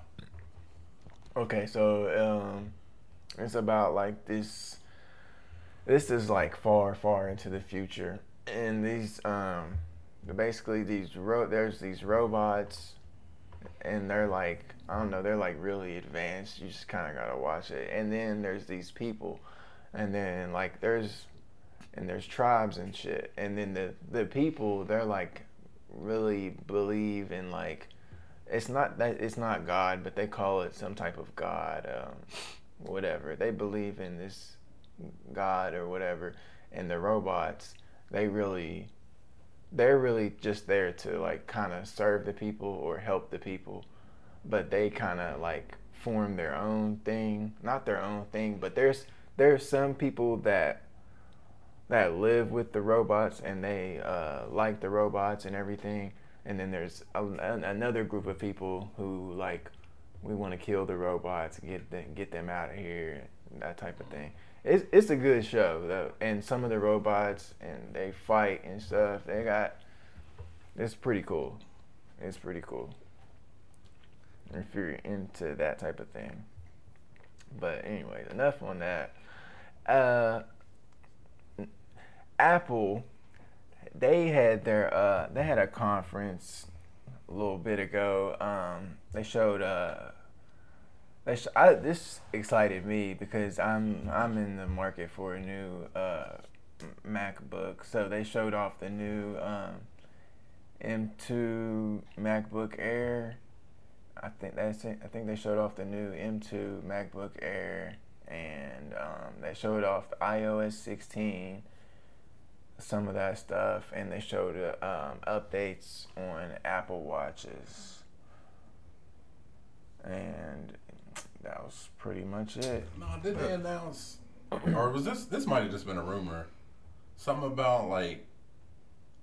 Okay, so um, it's about like this. This is like far, far into the future, and these um, basically these ro- there's these robots, and they're like I don't know, they're like really advanced. You just kind of gotta watch it, and then there's these people, and then like there's and there's tribes and shit, and then the the people they're like really believe in like it's not that it's not God, but they call it some type of God, um, whatever. They believe in this God or whatever, and the robots they really they're really just there to like kind of serve the people or help the people, but they kind of like form their own thing, not their own thing, but there's there's some people that that live with the robots and they uh, like the robots and everything. And then there's a, an- another group of people who like we want to kill the robots get them get them out of here that type of thing. It's, it's a good show though and some of the robots and they fight and stuff they got it's pretty cool. It's pretty cool. If you're into that type of thing. But anyway enough on that. Uh apple they had their uh they had a conference a little bit ago. Um, they showed uh they sh- I, this excited me because I'm I'm in the market for a new uh MacBook. So they showed off the new um M2 MacBook Air. I think that's it. I think they showed off the new M2 MacBook Air and um, they showed off the iOS 16 some of that stuff, and they showed uh, um, updates on Apple Watches, and that was pretty much it.
No, did they announce, or was this? This might have just been a rumor. Something about like,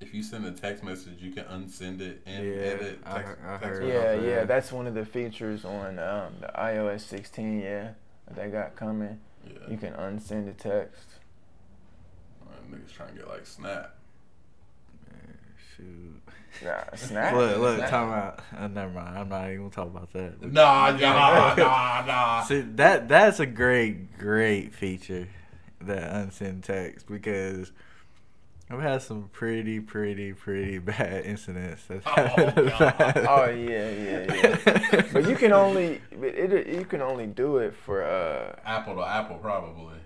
if you send a text message, you can unsend it and
Yeah,
edit
I
text.
heard- I
text
heard
message.
Yeah,
about
yeah, that's one of the features on um, the iOS 16. Yeah, that they got coming.
Yeah.
You can unsend a text.
Niggas trying to get like Snap.
Man, shoot.
Nah, snap.
Look, look,
Snap.
time out. Uh, never mind. I'm not even gonna talk about that.
Nah, nah, nah, nah.
See that that's a great, great feature, that unsend text because I've had some pretty, pretty, pretty bad incidents that's
Oh,
happened in the
God.
past.
Oh yeah, yeah, yeah. but you can only, but it, you can only do it for uh.
Apple to Apple, probably.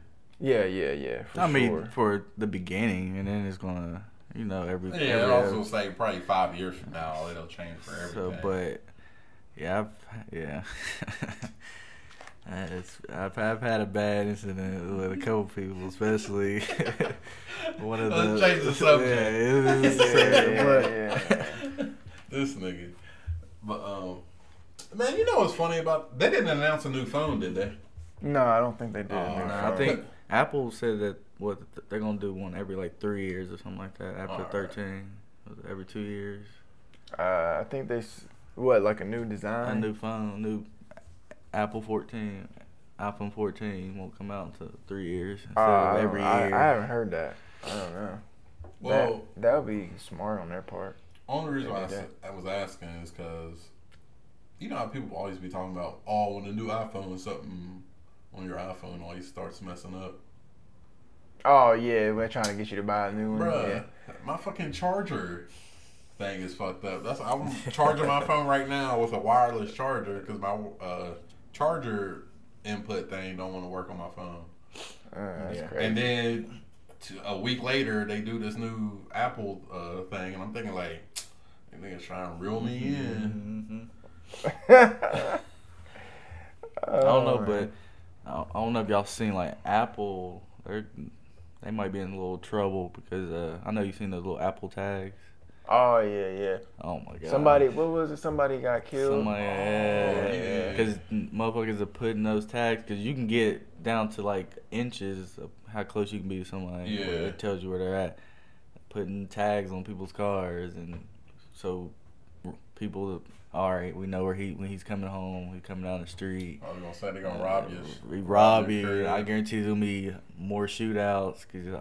Yeah, yeah, yeah. For
I mean, for the beginning, and then it's gonna, you know, every.
Yeah,
every
it also say probably five years from now it'll change for everything.
So, but yeah, I've, yeah. It's, I've, I've had a bad incident with a couple people, especially one of
Let's
the.
change the subject.
Yeah, it is,
Yeah,
but-
yeah,
this nigga. But um, man, you know what's funny about? They didn't announce a new phone, did they?
No, I don't think they did.
Oh,
New
Nah, I think Apple said that what they're gonna do one every like three years or something like that. After
Alright.
thirteen, Was every two years,
Uh, I think they what like a new design, a
new phone, new Apple 14, iPhone 14 won't come out until three years instead
Uh, I,
of every
I,
year.
I haven't heard that. I don't know.
Well,
that that would be smart on their part.
Only reason why I,
Maybe
said- I was asking is because you know how people always be talking about, oh, when the new iPhone is something on your iPhone always starts messing up.
Oh yeah, we're trying to get you to buy a new one.
Bruh,
Yeah.
my fucking charger thing is fucked up. That's I'm charging my phone right now with a wireless charger because my uh, charger input thing don't want to work on my phone.
Uh, that's
Yeah.
crazy.
And then to, a week later, they do this new Apple uh, thing, and I'm thinking like, they niggas trying to reel me in.
hmm I don't know, but I I don't know if y'all seen like Apple. They're they might be in a little trouble because uh, I know you've seen those little Apple tags.
oh yeah, yeah.
Oh my god!
Somebody, what was it? Somebody got killed.
Somebody,
yeah.
because motherfuckers are putting those tags because you can get down to like inches of how close you can be to somebody.
Yeah.
it tells you where they're at. Putting tags on people's cars, and so people, all right, we know where he when he's coming home. He's coming down the street.
I was gonna say they're gonna rob you.
We rob you. I guarantee there'll be more shootouts because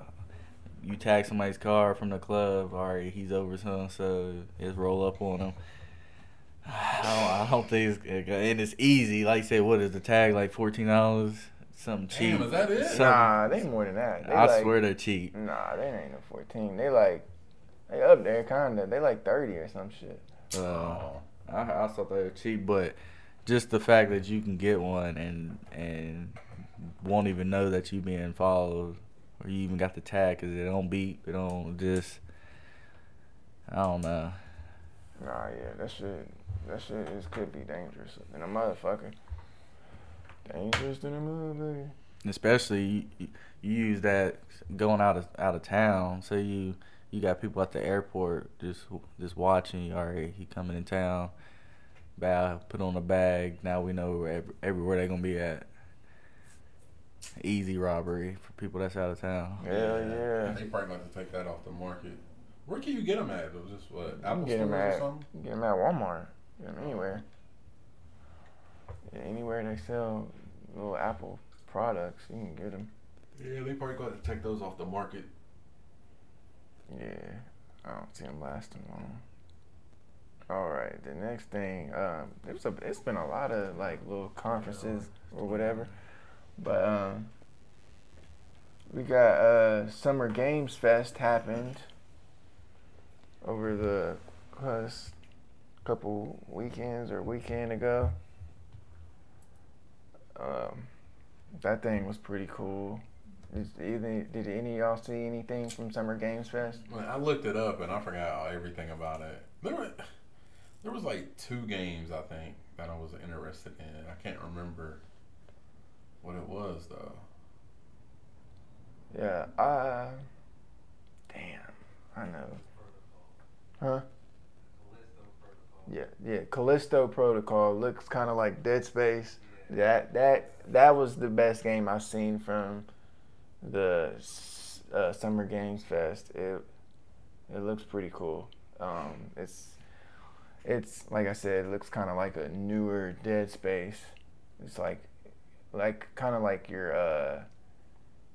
you tag somebody's car from the club. All right, he's over so so. Just roll up on him. I don't, I don't think it's and it's easy. Like you said, what is the tag like fourteen dollars? Something cheap.
Damn, is that it?
Something-
Nah, they more than that. They
I
like,
swear they're cheap.
Nah, they ain't no fourteen. They like, they up there kinda. They like thirty or some shit.
Uh,
Oh.
I, I thought they were cheap, but just the fact that you can get one and and won't even know that you being followed or you even got the tag because it don't beep, it don't just. I don't know.
Nah, yeah, that shit, that shit is could be dangerous than a motherfucker. Dangerous than a motherfucker.
Especially you, you you use that going out of out of town. So you you got people at the airport just just watching you. All right, he coming in town. Bow, put on a bag. Now we know where every, everywhere they're gonna be at. Easy robbery for people that's out of town.
Hell yeah.
They probably got to take that off the market. Where can you get them at? Though? Just what?
You can
Apple
get them
stores or
at,
something?
you can get 'em at Walmart. Get 'em anywhere. Yeah, anywhere they sell little Apple products, you can get them.
Yeah, they probably got to take those off the market.
Yeah, I don't see them lasting long. All right, the next thing, um, there's a, it's been a lot of like little conferences or whatever, but um, we got uh, Summer Games Fest happened over the last couple weekends or weekend ago. Um, that thing was pretty cool. Did, either, did any of y'all see anything from Summer Games Fest?
Well, I looked it up and I forgot everything about it. There were, there was like two games I think that I was interested in. I can't remember what it was though.
Yeah, I. Damn, I know. Huh? Yeah, yeah. Callisto Protocol looks kind of like Dead Space. That that that was the best game I've seen from the uh, Summer Games Fest. It it looks pretty cool. Um, it's it's like I said, it looks kind of like a newer Dead Space. It's like like kind of like your uh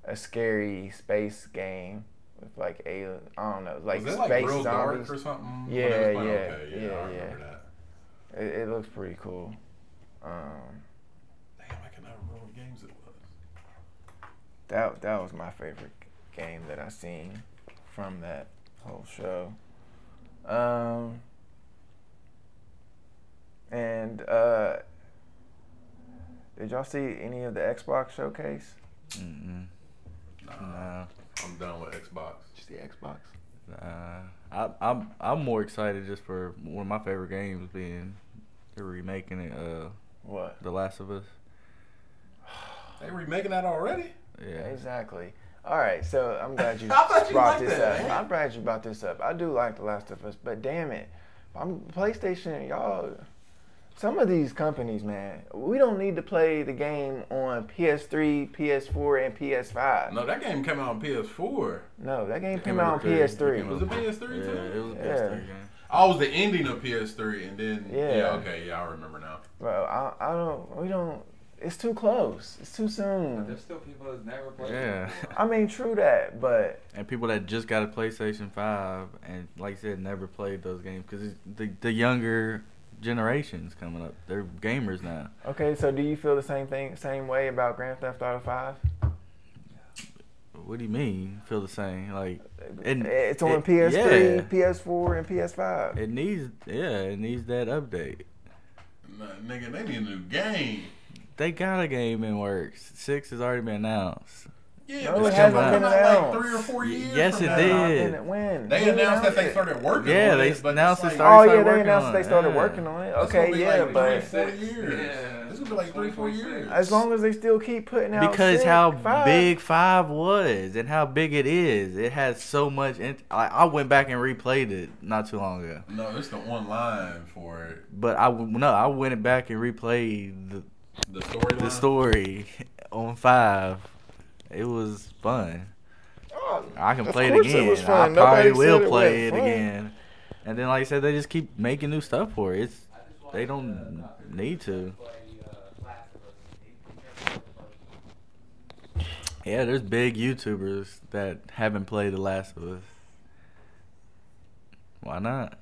a scary space game with like alien. I don't know, like space
like
zombies.
dark or something?
Yeah,
they was playing?
yeah,
okay, yeah,
yeah,
that.
It, it looks pretty cool. Um, that that was my favorite game that I seen from that whole show. Um, and uh, did y'all see any of the Xbox showcase?
Mm-mm.
Nah,
Nah.
I'm done with Xbox.
Just the Xbox.
Uh, I, I'm I'm more excited just for one of my favorite games being they're remaking it. Uh,
What?
The Last of Us.
They remaking that already?
Yeah.
Exactly. All right, so I'm glad you
I thought you
brought this
that,
up. I'm glad you brought this up. I do like The Last of Us, but damn it, I'm PlayStation. Y'all, some of these companies, man, we don't need to play the game on PS3, PS4, and PS5.
No, that game came out on PS4.
No, that game
It
came
came
out on
out great. It
PS3.
came
Was it PS3
Yeah,
too?
it was a
Yeah.
PS3 game.
Oh, it was the ending of PS3, and then yeah.
Yeah.
okay, yeah, I remember now.
Bro, I, I don't. We don't. It's too close. It's too
But
soon.
there's still people that's never played.
Yeah.
I mean, true that, but
And people that just got a PlayStation Five and, like I said, never played those games because the the younger generations coming up, they're gamers now.
okay. So, do you feel the same thing, same way about Grand Theft Auto Five?
What do you mean? Feel the same? Like uh, And
it's on
it-
PS3,
yeah.
PS4, and PS5.
it needs, yeah, it needs that update.
Nah, nigga, they need a new game.
They got a game in works. Six has already been announced.
Yeah,
No,
but
it hasn't been
out
announced.
like three or four years.
Yes,
from
it
now.
did.
Didn't when?
They
Who
announced that they started working.
Yeah,
on
they
it, but
announced
it's
it
like,
Oh
started
yeah, they
working
announced
on
that
it,
they started
yeah.
working on it. Okay,
gonna be
yeah,
like
but
three, four years.
Yeah.
This gonna be like three, four years.
as long as they still keep putting out
because
six,
how
five,
big five was and how big it is, it has so much. In, I, I went back and replayed it not too long ago,
No, it's the online for it.
but I w- no, I went back and replayed the
The storyline.
the story on five. It was fun.
Oh,
I can
of
play it
course
again.
was
I
fun.
probably
Nobody said
will play it
wasn't
again. And then, like I said, they just keep making new stuff for it. It's they don't need to. Yeah, there's big YouTubers that haven't played The Last of Us. Why not?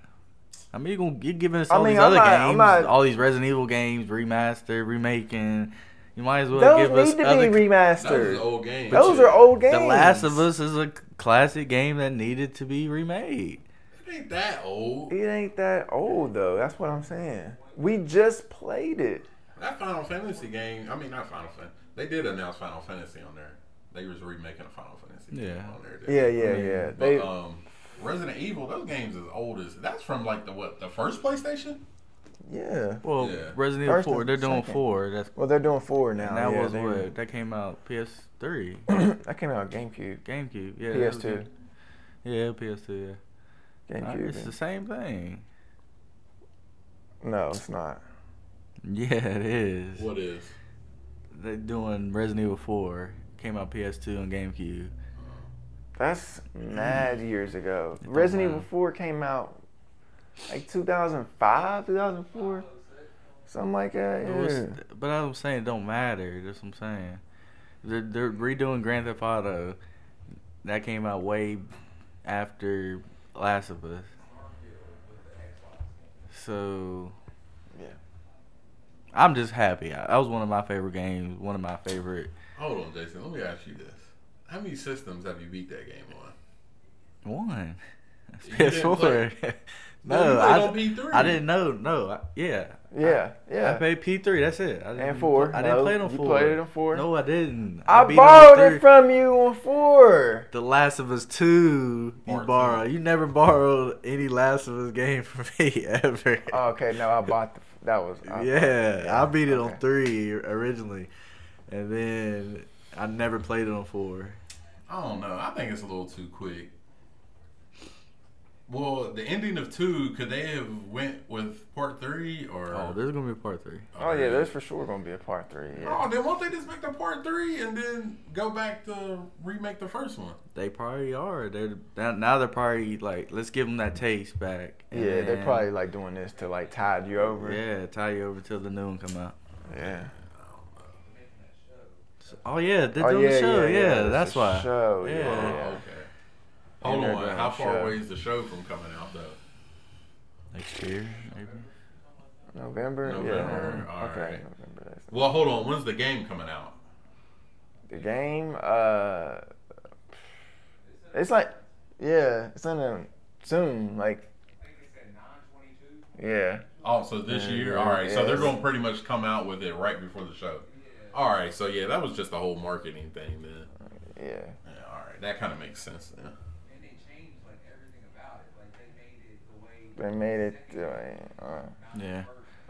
I mean, you're, gonna, you're giving us
I
all
mean,
these
I'm
other
not-
games,
not-
all these Resident Evil games, remastered, remaking. You might as well
Those
give us
need to
other.
be
That was
remastered.
an old game.
Those
too.
are old games.
the Last of Us is a classic game that needed to be remade.
It ain't that old.
It ain't that old though. That's what I'm saying. We just played it.
That Final Fantasy game. I mean, not Final Fantasy. They did announce Final Fantasy on there. They was remaking a Final Fantasy game
Yeah.
on there.
Yeah,
didn't
yeah,
they?
yeah.
But,
They
um, Resident Evil, those games is old as that's from like the what the first PlayStation.
yeah.
Well,
Yeah.
Resident Evil 4, they're doing
second.
4. That's
Well, they're doing four now.
and that
yeah,
was
they-
what that came out PS3,
that came out GameCube,
GameCube, yeah,
PS2,
yeah, PS2, yeah. Uh,
GameCube.
it's the same thing.
No, it's not.
Yeah, it is.
What is?
They're doing Resident Evil 4. Came out PS2 and GameCube.
That's mad mm. years ago.
It don't
Resident Evil 4 came out like 2005, 2004, something like that.
It was-
Yeah.
but I'm saying it don't matter. That's what I'm saying. They're, they're redoing Grand Theft Auto. That came out way after Last of Us. So
Yeah.
I'm just happy. I- That was one of my favorite games. One of my favorite
Hold on, Jason. Let me ask you this: How many systems have you beat that game on?
one. PS4.
play-
no,
you
I,
on P3.
I didn't know. No, I, yeah.
Yeah, yeah.
I played P3. That's it. I didn't
And four.
I didn't
No,
play it on
you
four.
played it on four?
No, I didn't.
I,
beat
borrowed it from you on 4.
The Last of Us Two. You
Part
borrow.
two.
You never borrowed any Last of Us game from me ever.
Oh, okay, no, I bought the. That was. I bought-
yeah, I beat it on three originally, and then I never played it on four.
I don't know. I think it's a little too quick. Well, the ending of two, could they have went with part three or?
Oh, there's gonna be a part three.
Oh, yeah, there's for sure going to be a part 3.
Oh,
Yeah.
then won't they just make the part three and then go back to remake the first one?
They probably are. They're now, now they're probably like, let's give them that taste back. and
Yeah, they're probably like doing this to like tide you over.
yeah tie you over till the new one come out.
Yeah.
Oh yeah, they're
Oh,
doing
yeah,
the show.
yeah,
Yeah,
yeah,
that's why.
show,
Yeah.
yeah.
Oh, okay. Hold
And
on. How far
show.
away is the show from coming out though?
Next year, maybe.
November?
November,
Yeah.
all
okay.
right.
November.
Well, hold on. When's the game coming out?
the game. Uh, it's like, yeah, it's in a, soon. Like, yeah.
Oh, so this
Yeah,
year.
yeah,
All right. So they're going to pretty much come out with it right before the show. All right. So yeah, that was just the whole marketing thing then.
Yeah.
Yeah. All right. That kind of makes sense then.
And they changed like everything about it. Like they made it the way.
They made it. Uh,
Yeah.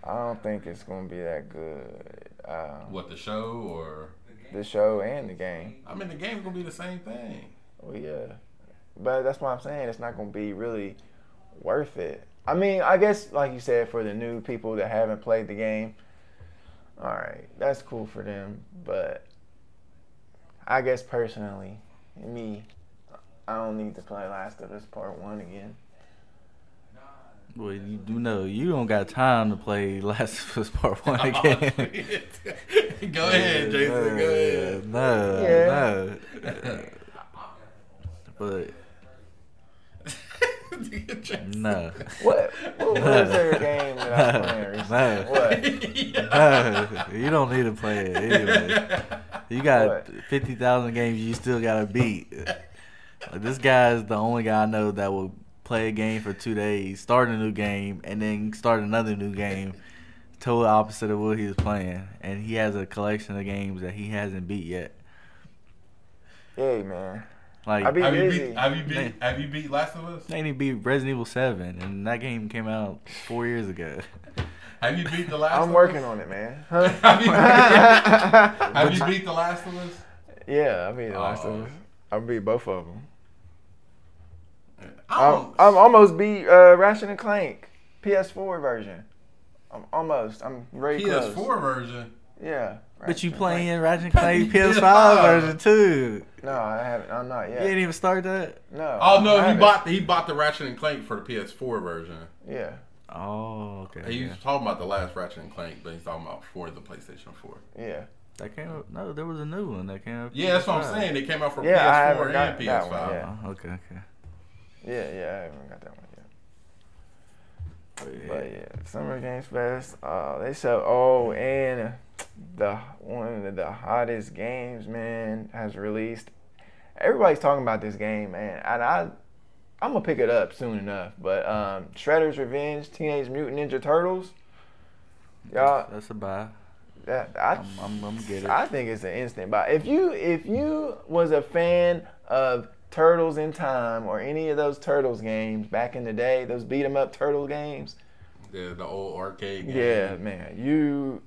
I don't think it's gonna be that good. Um,
What the show or?
the show and the game.
I mean, the game's gonna be the same thing.
Well, yeah, but that's why I'm saying it's not gonna be really worth it. I mean, I guess like you said, for the new people that haven't played the game, all right, that's cool for them. But I guess personally, me, I don't need to play Last of Us Part One again.
Well, you do know you don't got time to play Last of Us Part One
Oh,
again.
shit. go ahead, Jason. Go ahead.
No,
Yeah.
no. But
Jason.
no,
What? What was their game that I was playing recently?
No.
What?
no, you don't need to play it anyway. You got
What?
fifty thousand games you still gotta beat. Like, this guy is the only guy I know that will play a game for two days, start a new game, and then start another new game. Total opposite of what he was playing, and he has a collection of games that he hasn't beat yet.
Hey man,
Like
I be
Have you beat? Have you beat? Have you beat Last of Us?
They need to beat Resident Evil Seven, and that game came out four years ago.
Have you beat the Last?
I'm
of
working
Us?
on it, man. Huh?
Have you, have you beat the Last of Us?
yeah, I beat the last
Oh.
of us. I beat both of them.
I
I'm, I'm almost beat uh, Ratchet and Clank PS4 version. I'm almost. I'm very
PS4
close.
version.
Yeah.
But you
Ratchet and
playing Ratchet and Clank
Yeah.
PS5 version too.
Clank. No, I haven't. I'm not yet.
You didn't even start that.
No.
Oh no, he
haven't.
bought he bought the Ratchet and Clank for the PS4 version.
Yeah.
Oh, okay.
He's
yeah.
talking about the last Ratchet and Clank, but he's talking about for the PlayStation 4.
Yeah.
That came out. No, there was a new one that came out.
Yeah, that's what I'm saying. They came out for
Yeah,
PS4
haven't
and
got
PS5.
that one yet.
Oh, okay, okay.
Yeah. Yeah. I haven't got that one yet.
But yeah.
But yeah, Summer Games Fest. Uh, they sell. Oh, and the one of the hottest games, man, has released. Everybody's talking about this game, man, and I, I'm gonna pick it up soon enough. But um, Shredder's Revenge, Teenage Mutant Ninja Turtles. Y'all,
That's a buy.
that I,
I'm, I'm, I'm get it.
I think it's an instant buy. If you if you was a fan of Turtles in Time or any of those Turtles games back in the day, those beat 'em up Turtle games.
Yeah, the old arcade game.
Yeah, man, you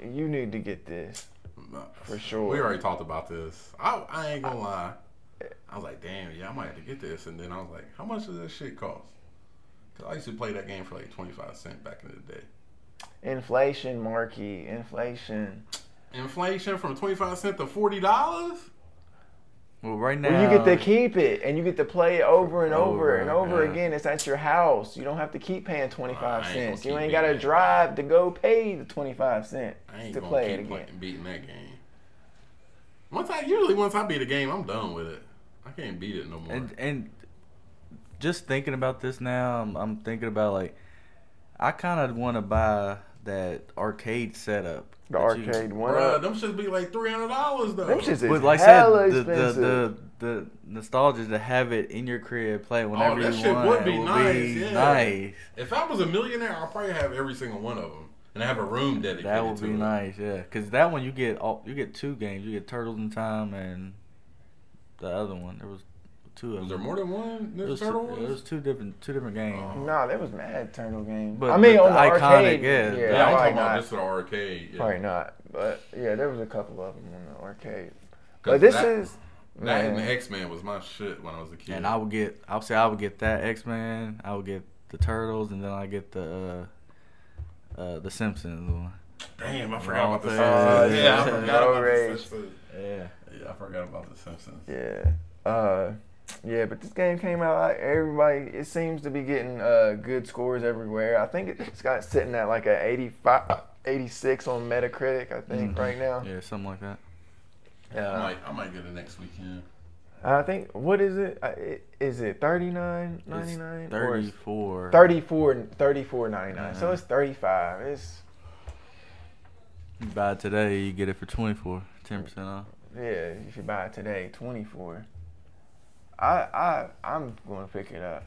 you need to get this. For sure.
We already talked about this. I, I ain't gonna lie. I was like, damn, yeah, I might have to get this. And then I was like, how much does this shit cost? Because I used to play that game for like 25 cents back in the day.
Inflation, Marky, inflation.
Inflation from 25 cents to $40?
Well, right now
Well, you get to keep it and you get to play it over and over,
Over,
and over
yeah.
again. It's at your house. You don't have to keep paying twenty five
I ain't
cents. You ain't got to drive to go pay the twenty five cents
I ain't
to
gonna
play it again.
playing, beating that game. Once I usually once I beat a game, I'm done with it. I can't beat it no more.
and and just thinking about this now, I'm, I'm thinking about like I kind of want to buy that arcade setup.
The
that you-
arcade one.
Bruh, them should be like three hundred dollars though.
Them shits is
But like I said, the, the,
expensive.
the the nostalgia to have it in your crib, play it whenever
Oh, that
you
shit
want,
would be
will
nice,
be
yeah.
nice.
if I was a millionaire, I'd probably have every single one of them and I have a room dedicated
That would
to
be
it.
nice, yeah. Because that one you get all you get two games. You get Turtles in Time and the other one. There was two of
Was there more than one
It
Ninja
was, two,
Turtle
it was two different two different games.
Oh.
Nah, there was mad turtle games.
But-
I mean,
but
on the,
the iconic,
arcade,
yeah.
yeah,
Yeah,
Yeah, I'm
probably
talking about
not.
just the arcade. Yeah.
Probably not, but yeah, there was a couple of them on the arcade. But this
that-
is
That and
man.
X Men was my shit when I was a kid.
And I would get, I would say I would get that X Men. I would get the Turtles, and then I get the uh, uh, the Simpsons one.
Damn, I forgot about the Simpsons.
yeah.
yeah, I forgot
No
about
rage.
the Simpsons.
Yeah.
Yeah, I forgot about the Simpsons.
Yeah. Uh, yeah, but this game came out. Like, everybody, it seems to be getting uh, good scores everywhere. I think it's got sitting at like a 85, 86 on Metacritic. I think
Mhm.
right now.
Yeah, something like that. Yeah.
I
Uh,
might, I might get it next weekend.
I think what is it? Uh, it- Is it thirty nine
It's
ninety nine or
Thirty-four.
34 34 99 So
Uh-huh.
it's thirty five. It's
You buy it today, you get it for twenty-four. Ten percent off.
yeah. If you buy it today, twenty four. I I I'm gonna pick it up,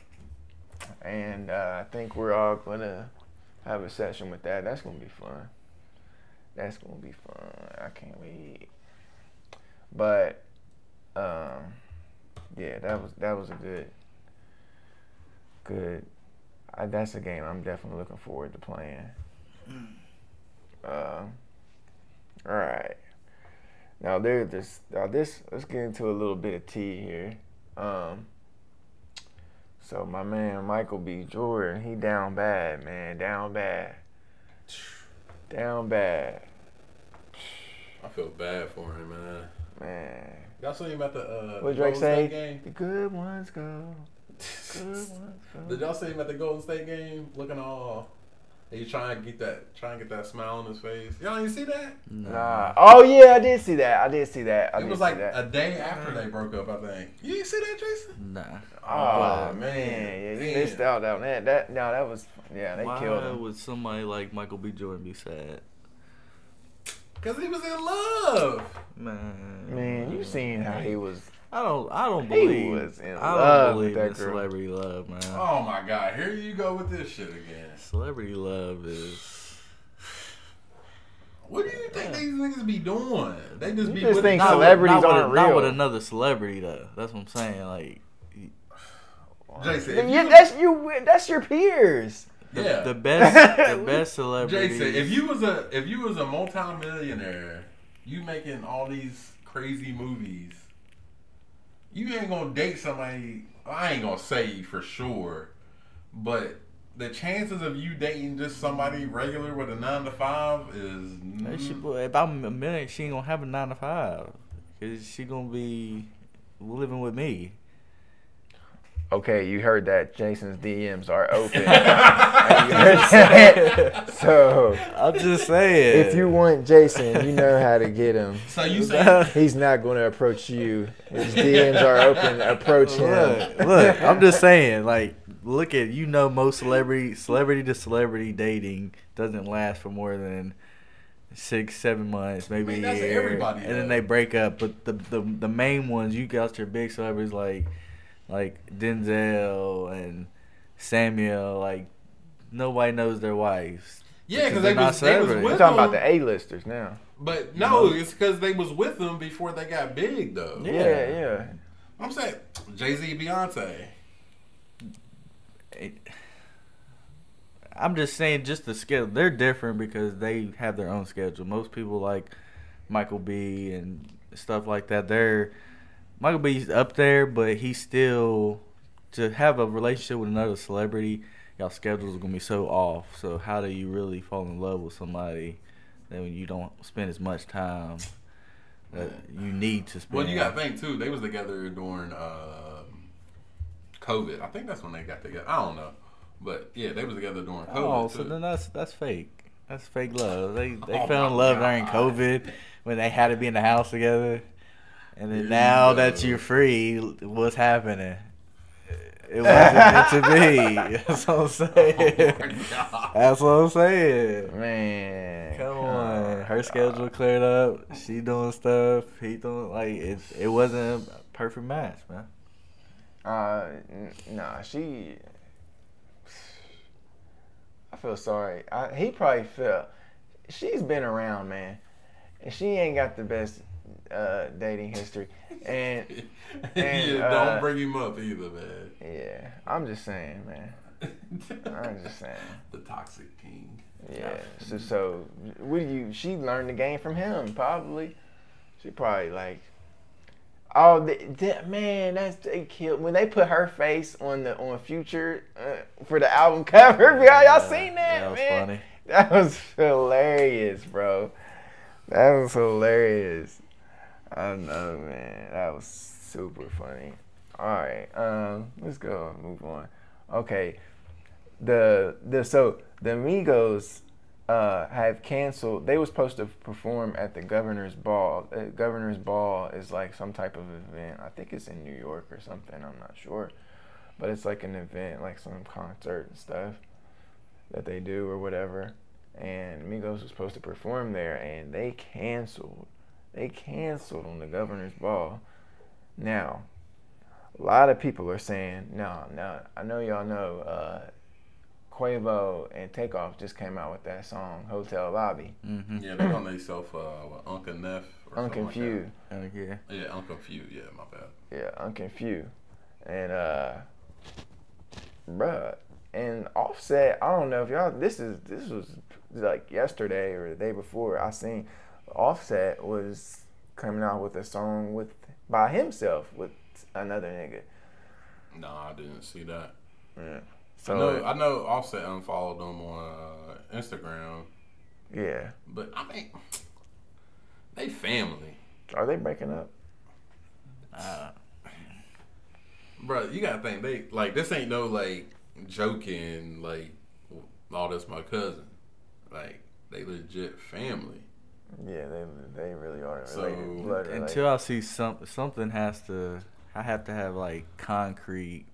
and uh, I think we're all gonna have a session with that. That's gonna be fun. That's gonna be fun. I can't wait. But um, yeah, that was that was a good good. I, that's a game I'm definitely looking forward to playing. Um, all right. Now there's this. Now this. Let's get into a little bit of tea here. Um. So my man Michael B. Jordan, he down bad, man, down bad, down bad,
I feel bad for him, man.
man.
Y'all seen about the uh,
What Drake
Golden
say?
Game?
The good ones go,
Did y'all see him at the Golden State game looking all? He's trying to get that, trying to get that smile on his face. Y'all didn't see that?
Nah. Oh yeah, I did see that. I did see that. I
It was like
that.
a day mm-hmm. after they broke up. I think. You didn't see that, Jason?
Nah.
Oh
Oh,
man, yeah, you
man.
missed out on that. That no, that was yeah, they
Why
killed him.
would somebody like Michael B. Jordan be sad?
Cause he was in love.
Man,
Man, you seen how he was?
I don't. I don't
He
believe.
was in
I don't
with
believe
that
in
girl.
celebrity love, man.
Oh my God! Here you go with this shit again.
Celebrity love is.
What do you think these niggas be doing? They just
You
be
just
with
think
each other.
celebrities
not with,
aren't
Not
real.
with another celebrity though. That's what I'm saying. Like
Jason, if you,
that's you. That's your peers.
the,
yeah.
the best, the best celebrity.
Jason, if you was a if you was a multimillionaire, you making all these crazy movies, you ain't gonna date somebody. I ain't gonna say for sure, but the chances of you dating just somebody regular with a nine to five is
Hey, she, mm. if I'm a million, she ain't gonna have a nine to five. Cause she gonna be living with me.
Okay, you heard that. Jason's DMs are open. You heard that? so
I'm just saying.
if you want Jason, you know how to get him.
so you say
He's not going to approach you. His DMs are open. Approach him.
look, look, I'm just saying. Like, look at you know most celebrity celebrity to celebrity dating doesn't last for more than six seven months, maybe
mean,
a year,
everybody,
and then they break up. But the the the main ones you got your big celebrities like like Denzel and Samuel. Like nobody knows their wives.
yeah, because
they're
they
not
was, they was
celebrities.
with
We're talking
them,
about the A-listers now.
but no, it's because they was with them before they got big though.
Yeah.
Yeah, yeah.
I'm saying Jay Z, Beyonce.
I'm just saying, just the schedule. They're different because they have their own schedule. Most people like Michael B. and stuff like that. They're Michael B's up there, but he's still to have a relationship with another celebrity. Y'all schedules are gonna be so off. So how do you really fall in love with somebody that when you don't spend as much time that you need to spend?
Well, you got to think too. They was together during uh, COVID. I think that's when they got together. I don't know, but yeah, they was together during COVID
Oh,
too.
so then that's that's fake. That's fake love. They they
Oh
fell in love
God.
during COVID when they had to be in the house together, and then now that you're free, what's happening? It wasn't meant to be. That's what I'm saying.
Oh.
That's what I'm saying.
Man.
Come on, her schedule cleared up. She doing stuff. He doing like it. It wasn't a perfect match, man.
Uh, nah, she. I feel sorry. I, he probably felt. She's been around, man, and she ain't got the best uh, dating history. And And,
yeah,
uh,
don't bring him up either, man.
yeah, I'm just saying, man. I'm just saying.
the toxic king.
Yeah. So, so what do you? She learned the game from him, probably. She probably like. Oh, that, that man, that's they killed when they put her face on the on Future uh, for the album cover. Y'all, y'all seen that?
That was
man?
funny.
That was hilarious, bro. That was hilarious. I don't know, man. That was super funny. All right, um, let's go move on. Okay, the the so the Migos uh, have canceled. They were supposed to perform at the Governor's Ball. Uh, Governor's Ball is like some type of event. I think it's in New York or something. I'm not sure, but it's like an event, like some concert and stuff that they do or whatever. And Migos was supposed to perform there, and they canceled. They canceled on the Governor's Ball. Now, a lot of people are saying, no, no. I know y'all know uh, Quavo and Takeoff just came out with that song, Hotel Lobby.
Mm-hmm.
Yeah, they call themselves uh, what, Uncle Neff or something like
Unconfused.
yeah.
that. Yeah, Unc & Phew. Yeah, my bad.
Yeah, Unconfused. And, uh, bruh, and Offset, I don't know if y'all, this is, this was like yesterday or the day before, I seen Offset was coming out with a song with, by himself with another nigga.
No, I didn't see that.
Yeah.
I
So,
know, I know Offset unfollowed them on uh, Instagram,
yeah.
but I mean, they family.
Are they breaking up?
Uh,
Bro, you gotta think they like this ain't no like joking like all this my cousin. Like they legit family.
Yeah, they they really are
So,
related. blood related.
Until I see some something has to, I have to have like concrete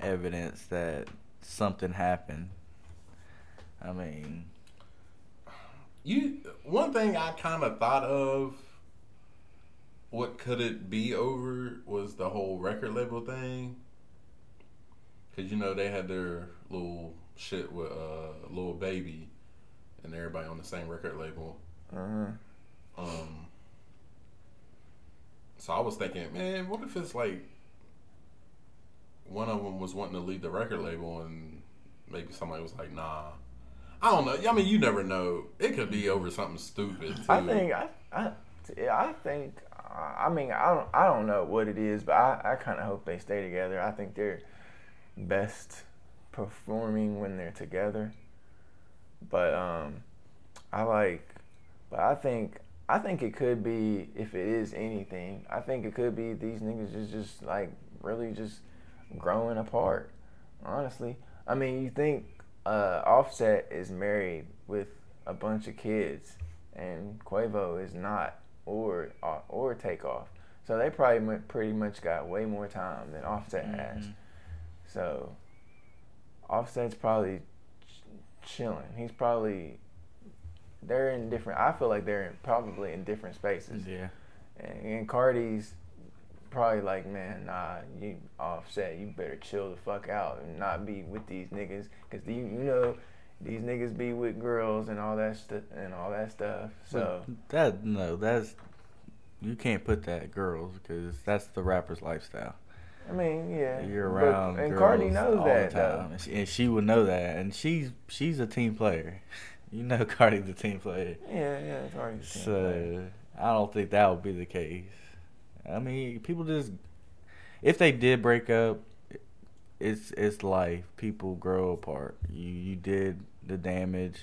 evidence that something happened. I mean,
You one thing I kind of thought of. What could it be over was the whole record label thing. Cause you know they had their little shit with uh, Lil Baby, and everybody on the same record label.
Mhm.
Um, so I was thinking, man, what if it's like one of them was wanting to leave the record label, and maybe somebody was like, nah. I don't know. I mean, you never know. It could be over something stupid. Too.
I think I I yeah, I think I mean I don't I don't know what it is, but I I kind of hope they stay together. I think they're best performing when they're together. But um, I like, but I think I think it could be if it is anything. I think it could be these niggas just just like really just growing apart. Honestly, I mean, you think uh, Offset is married with a bunch of kids, and Quavo is not, or uh, or Takeoff. So they probably pretty much got way more time than Offset has.
Mhm.
So Offset's probably ch- chilling. He's probably they're in different. I feel like they're in, probably in different spaces.
yeah,
And, and Cardi's probably like, man, nah, you offset. You better chill the fuck out and not be with these niggas, cause you you know these niggas be with girls and all that stuff and all that stuff. So
But that no, that's you can't put that girls because that's the rapper's lifestyle.
I mean, yeah,
You're
but-
around
and
girls
Cardi knows
all
that
the time, and she, and she would know that, and she's she's a team player. You know, Cardi's a team player.
Yeah, yeah, Cardi's a team player.
So I don't think that would be the case. I mean, people just if they did break up, it's it's life. People grow apart. You you did the damage.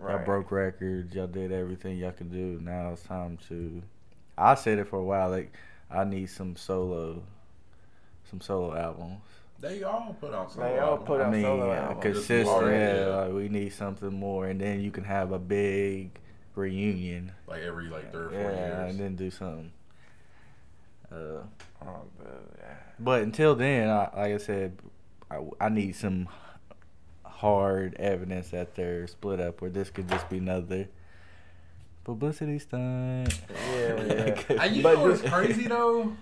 Y'all
Right.
broke records. Y'all did everything y'all could do. Now it's time to. I said it for a while. Like I need some solo, some solo albums.
They all put out.
They all put
I
out
mean,
solo
uh,
albums.
consistent. Yeah,
yeah.
like we need something more, and then you can have a big reunion.
like every like third, or four
Yeah,
years.
and then do something. Uh,
Oh, but, yeah.
but until then, I, like I said, I, I need some hard evidence that they're split up, where this could just be another publicity stunt.
Yeah, yeah.
Uh, you
But
know what's crazy though?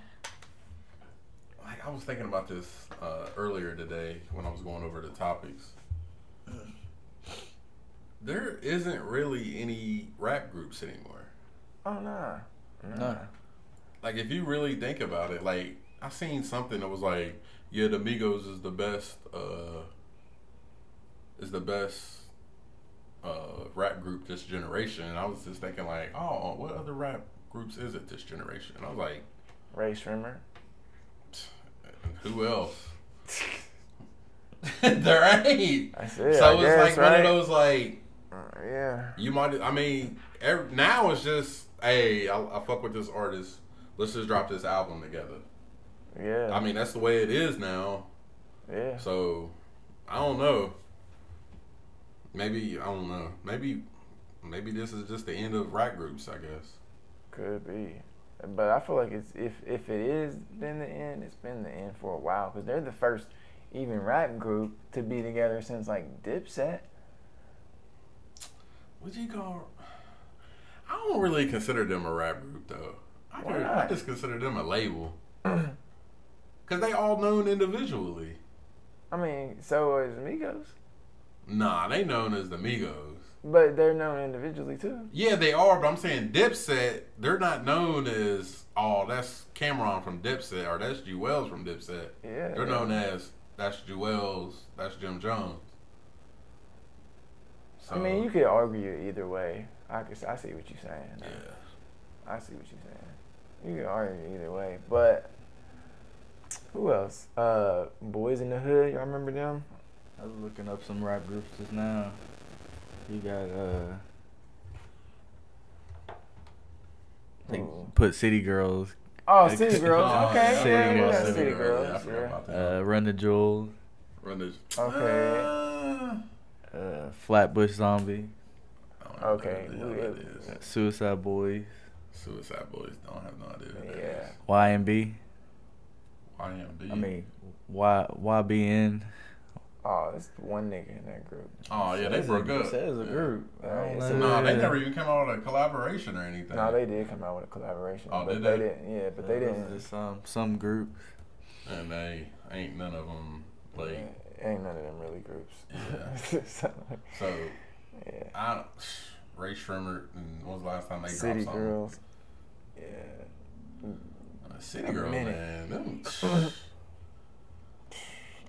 Like I was thinking about this uh, earlier today when I was going over the topics. There isn't really any rap groups anymore.
Oh nah. Nah.
No.
Like if you really think about it, like I seen something that was like, yeah, the Migos is the best. Uh, is the best uh, rap group this generation. And I was just thinking like, oh, what other rap groups is it this generation? And I was like.
Rae Sremmurd.
Who else? there ain't.
That's it.
so
I
it's
guess,
like one of those like
Uh, yeah.
you might. I mean, every, now it's just hey, I, I fuck with this artist. Let's just drop this album together.
Yeah.
I mean, that's the way it is now.
yeah.
So I don't know. Maybe I don't know. Maybe maybe this is just the end of rap groups. I guess.
Could be, but I feel like it's if if it is been the end, it's been the end for a while because they're the first even rap group to be together since like Dipset.
What you call? I don't really consider them a rap group though. I,
Why
could- I just consider them a label. Cause they all known individually.
I mean, so is Migos,
Nah, they known as the Migos.
But they're known individually too.
Yeah, they are, but I'm saying Dipset, they're not known as oh that's Cam'ron from Dipset or that's Juelz from Dipset.
Yeah.
They're known as that's Juelz, that's Jim Jones. So,
I mean, you could argue it either way. I could, I see what you're saying.
yeah.
I see what you're saying. You can argue either way, but who else? Uh, Boys in the Hood. Y'all remember them?
I was looking up some rap groups just now. You got uh, I think
Ooh.
put City Girls.
Oh, City Girls.
Oh,
Okay,
City
yeah,
Girls, City
City
Girls, yeah,
Girls. Yeah.
Uh, Run the Jewels.
Run this.
Okay.
Uh,
Uh, Flatbush Zombie.
I don't know
Okay,
what the hell
we-
that is.
Suicide Boys.
Suicide Boys. Don't have no idea. What that
Yeah.
is.
YMB.
YMB.
I mean, Y YBN.
Oh, it's one nigga in that group.
Oh yeah, they
Says
broke
a,
up.
Says a group. I
Yeah,
don't
it's
No, they never even came out with a collaboration or anything.
No, they did come out with a collaboration.
Oh,
but
did
they?
they?
didn't. Yeah, but they didn't.
just Some some group.
and they ain't none of them like.
Yeah, ain't none of them really groups.
Yeah.
so,
So
yeah.
I don't. Rae Sremmurd. And when was the last time they
City
dropped something?
Girls. Yeah.
Uh, City
A
Girls,
minute.
man. Them,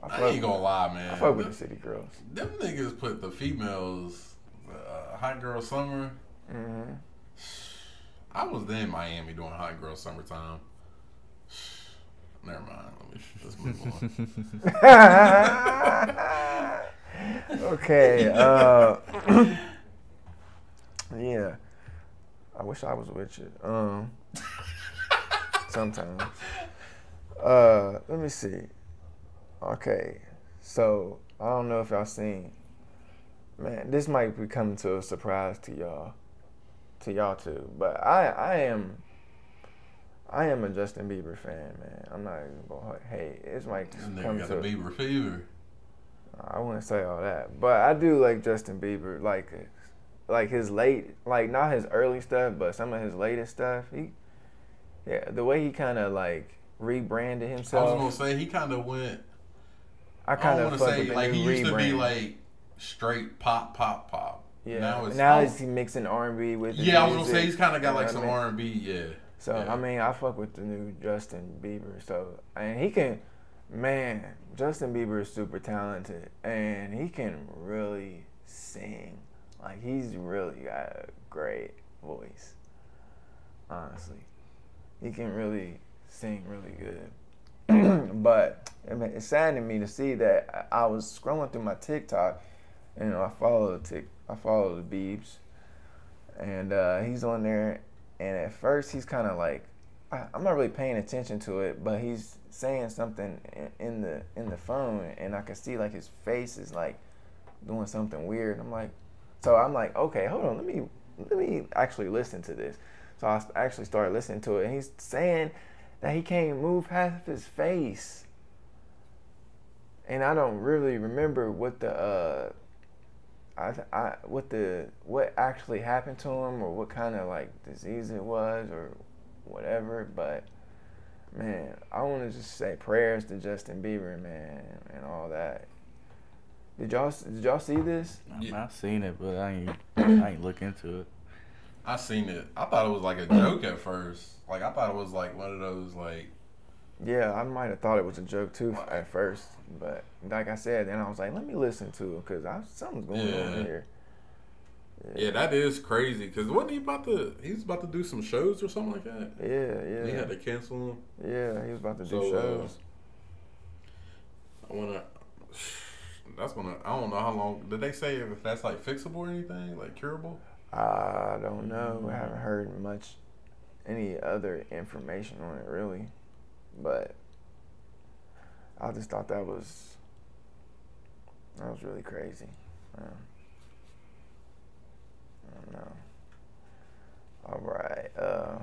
I,
I ain't gonna lie, man.
I fuck with the City Girls.
them niggas put the females, uh, Hot Girl Summer.
hmm
I was then in Miami doing Hot Girl Summertime. Never mind. Let me let's move on.
okay. Uh, yeah. I wish I was with you. Um, sometimes. Uh, let me see. Okay, so I don't know if y'all seen. Man, this might be coming to a surprise to y'all, to y'all too. But I, I am. I am a Justin Bieber fan, man. I'm not even gonna. Hey, it's might
This
come
got
to.
the Bieber fever.
I wouldn't say all that, but I do like Justin Bieber, like like his late, like not his early stuff, but some of his latest stuff. He, yeah, the way he kind of like rebranded himself.
I was gonna say he kind of went.
I
I
kind
don't
of
want to say like he used to be like straight pop, pop, pop.
yeah.
Now it's
now
I
is he mixing R and B with?
Yeah, I was gonna say he's kind of got like some? R and B. Yeah.
So
Yeah.
I mean, I fuck with the new Justin Bieber. So and he can, man, Justin Bieber is super talented, and he can really sing. Like he's really got a great voice. Honestly, he can really sing really good. but I mean, it saddened me to see that I was scrolling through my TikTok, and you know, I follow the tick, I follow the Biebs, and uh, he's on there, and at first he's kind of like, I, I'm not really paying attention to it, but he's saying something in, in the in the phone, and I can see like his face is like doing something weird. I'm like, so I'm like, okay, hold on, let me let me actually listen to this. So I actually started listening to it, and he's saying that he can't move half of his face, and I don't really remember what the uh, I, I what the what actually happened to him or what kind of like disease it was or whatever. But man, I want to just say prayers to Justin Bieber, man, and all that. Did y'all did y'all see this?
I mean,
Yeah.
I've seen it, but I ain't I ain't look into it.
I seen it. I thought it was like a joke at first. Like I thought it was like one of those like
Yeah, I might have thought it was a joke too at first, but like I said, then I was like, let me listen to it because something's going
Yeah.
on here.
yeah, that is crazy. Cause wasn't he about to? He was about to do some shows or something like that.
Yeah, yeah.
He had to cancel them.
yeah. He was about to do
So, uh,
shows.
I wanna. That's gonna. I don't know how long. Did they say if that's like fixable or anything, like curable?
I don't know. I haven't heard much, any other information on it really, but I just thought that was that was really crazy. I don't know. All right. Uh,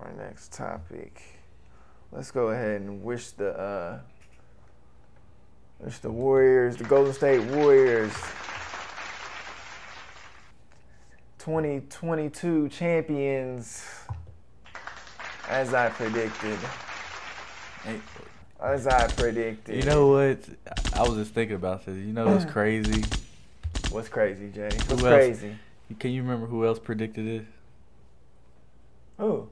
our next topic. Let's go ahead and wish the uh, wish the Warriors, the Golden State Warriors, 2022 champions, as I predicted.
Hey,
As I predicted.
You know what? I was just thinking about this. You know what's crazy?
what's crazy, Jay? What's
Who else?
crazy?
Can you remember who else predicted it?
Who?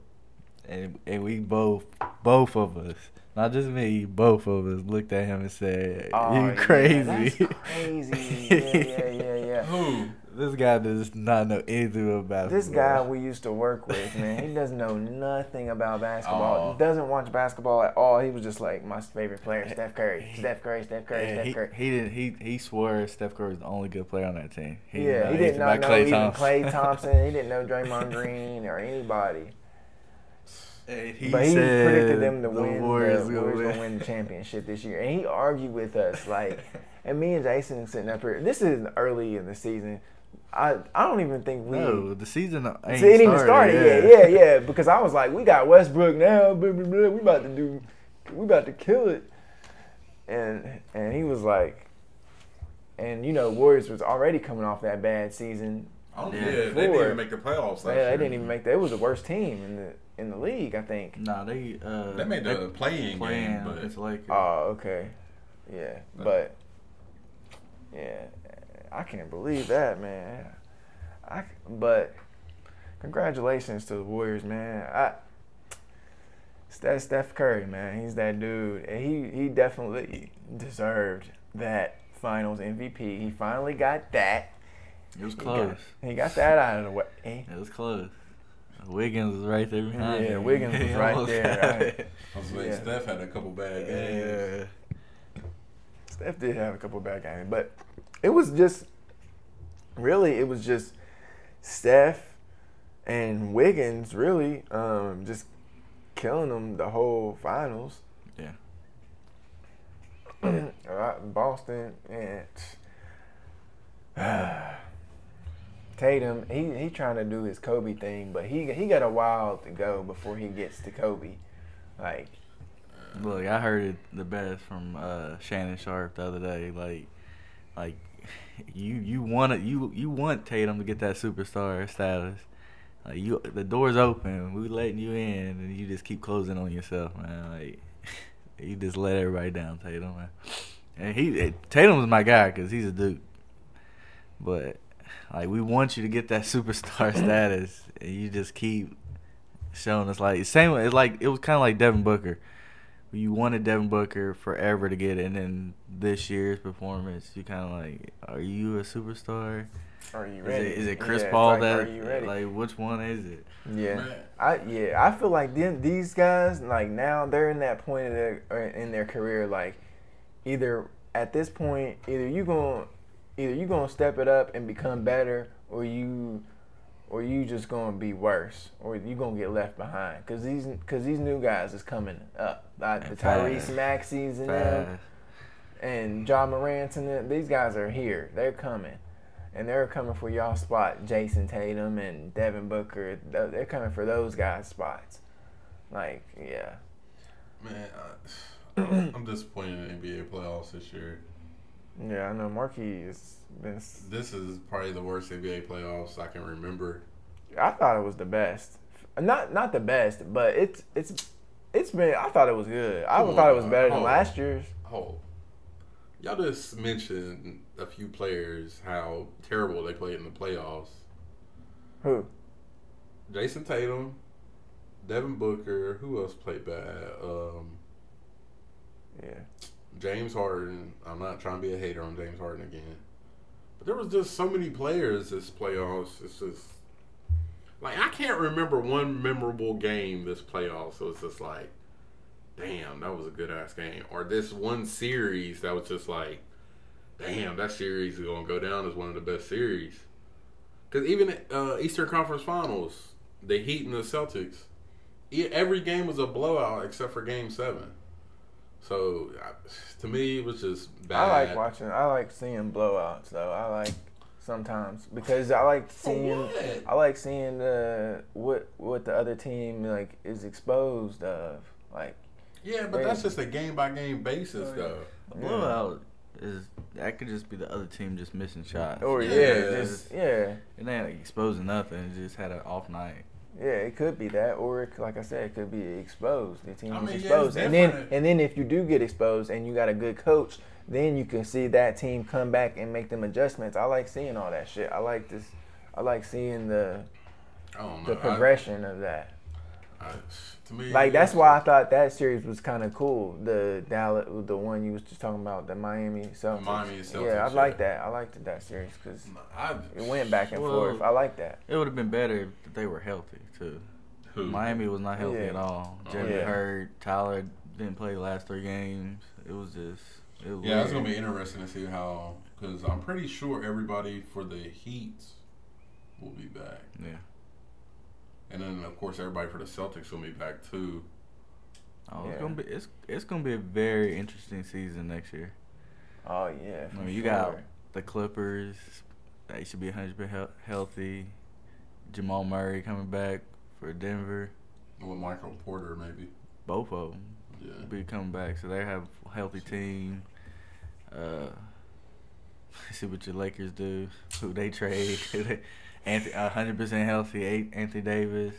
And and we both, both of us, not just me, both of us looked at him and said,
Oh,
"You
yeah,
crazy."
that's crazy. Yeah, yeah, yeah, yeah.
Who?
This guy does not know anything about basketball.
This guy we used to work with, man, he doesn't know nothing about basketball. He doesn't watch basketball at all. He was just like my favorite player, Steph Curry. Steph Curry, Steph Curry,
Yeah,
Steph
he,
Curry.
he didn't. He he swore Steph Curry was the only good player on that team. He did
yeah,
not
he
know
did not know
Klay
even
Thompson.
Clay Thompson. He didn't know Draymond Green or anybody.
He
but he predicted them to
the
win.
Warriors
the Warriors
win.
gonna win the championship this year, and he argued with us like, and me and Jason sitting up here. This is early in the season. I I don't even think we.
No, the season ain't
it ain't even
started.
started. Yeah. yeah, yeah, Because I was like, we got Westbrook now. Blah, blah, blah. We about to do, we about to kill it. And and he was like, and you know, Warriors was already coming off that bad season.
Oh
Yeah.
yeah, they didn't even make the playoffs.
Yeah,
year.
they didn't even make that. It was the worst team in the in the league, I think.
Nah, they uh
They made the playing
playing
game, but
against Lakers.
Oh, okay. Yeah, but yeah, I can't believe that, man. I but congratulations to the Warriors, man. I that's Steph Curry, man. He's that dude, and he he definitely deserved that Finals MVP. He finally got that.
it was
He got-
close.
He got that out of the way.
It was close. Wiggins was right there behind
Yeah,
him.
Wiggins was
He
right there,
got
right.
I was like,
Yeah.
Steph had a couple bad games.
Yeah.
Steph did have a couple bad games, but it was just really it was just Steph and Wiggins really um, just killing them the whole finals.
Yeah.
Boston and Tatum, he he trying to do his Kobe thing, but he he got a while to go before he gets to Kobe. Like
Look, I heard it the best from uh, Shannon Sharpe the other day. Like, like you you want it, you you want Tatum to get that superstar status. Like you, the door's open. We letting you in, and you just keep closing on yourself, man. Like you just let everybody down, Tatum. Man. And he eh, Tatum's my guy because he's a dude. But like we want you to get that superstar status, and you just keep showing us like same. It's like it was kind of like Devin Booker. You wanted Devin Booker forever to get it, and then this year's performance, you kind of like, are you a superstar?
are you
Is
ready?
it, is it Chris
it's
Paul
like,
that
are you ready?
like which one is it?
Yeah, I yeah I feel like them, these guys like now they're in that point of their uh, in their career like either at this point either you gonna either you gonna step it up and become better or you or you just gonna be worse or you gonna get left behind because these because these new guys is coming up like the Tyrese
fast.
Maxey's and them and Ja Morant and them, these guys are here. They're coming. And they're coming for y'all spot, Jayson Tatum and Devin Booker. They're coming for those guys' spots. Like, yeah.
Man, I, I'm disappointed in the NBA playoffs this year.
Yeah, I know Marquis has been.
This is probably the worst NBA playoffs I can remember.
I thought it was the best. Not not the best, but it's it's it's been. I thought it was good. I
on,
thought it was better than
Hold
last year's.
Oh, y'all just mentioned a few players how terrible they played in the playoffs.
Who?
Jayson Tatum, Devin Booker. Who else played bad? Um,
Yeah.
James Harden. I'm not trying to be a hater on James Harden again, but there was just so many players this playoffs. It's just like I can't remember one memorable game this playoffs. So it's just like, damn, that was a good ass game. Or this one series that was just like, damn, that series is gonna go down as one of the best series. Because even uh, Eastern Conference Finals, the Heat and the Celtics, every game was a blowout except for Game Seven. So to me, it was just bad.
I like watching. I like seeing blowouts though. I like sometimes because I like seeing. I like seeing the what what the other team like is exposed of. Like
Yeah, but that's just a game by game basis,
Oh,
though.
A blowout is that could just be the other team just missing shots.
or yeah,
Yeah.
just yeah,
It ain't like exposing nothing. It just had an off night.
Yeah. It could be that, or it, like I said, it could be exposed. The team
I
is
mean, yeah,
exposed, and then and then if you do get exposed and you got a good coach, then you can see that team come back and make them adjustments. I like seeing all that shit. I like this. I like seeing the
I don't know.
the progression of that.
I, I, to me,
Like that's why I thought that series was kind of cool. The Dallas, the one you was just talking about, the Miami Celtics.
Miami Celtics,
Yeah, I
yeah.
like that. I liked that series because it went back and
Well-
forth. I like that.
It would have been better if they were healthy too.
Who?
Miami was not healthy
Yeah.
at all.
Oh,
Jeremy
yeah.
hurt. Tyler didn't play the last three games. It was just. It was
Yeah, it's gonna be interesting to see how because I'm pretty sure everybody for the Heat will be back.
Yeah.
And then of course everybody for the Celtics will be back too.
Oh, it's gonna be it's it's gonna be a very interesting season next year.
Oh yeah.
I mean, you
sure.
got the Clippers. They should be 100 percent healthy. Jamal Murray coming back for Denver.
With Michael Porter maybe.
Both of them
Yeah.
be coming back, so they have a healthy team. Uh, see what your Lakers do. Who they trade? Anthony, 100% healthy. A- Anthony Davis.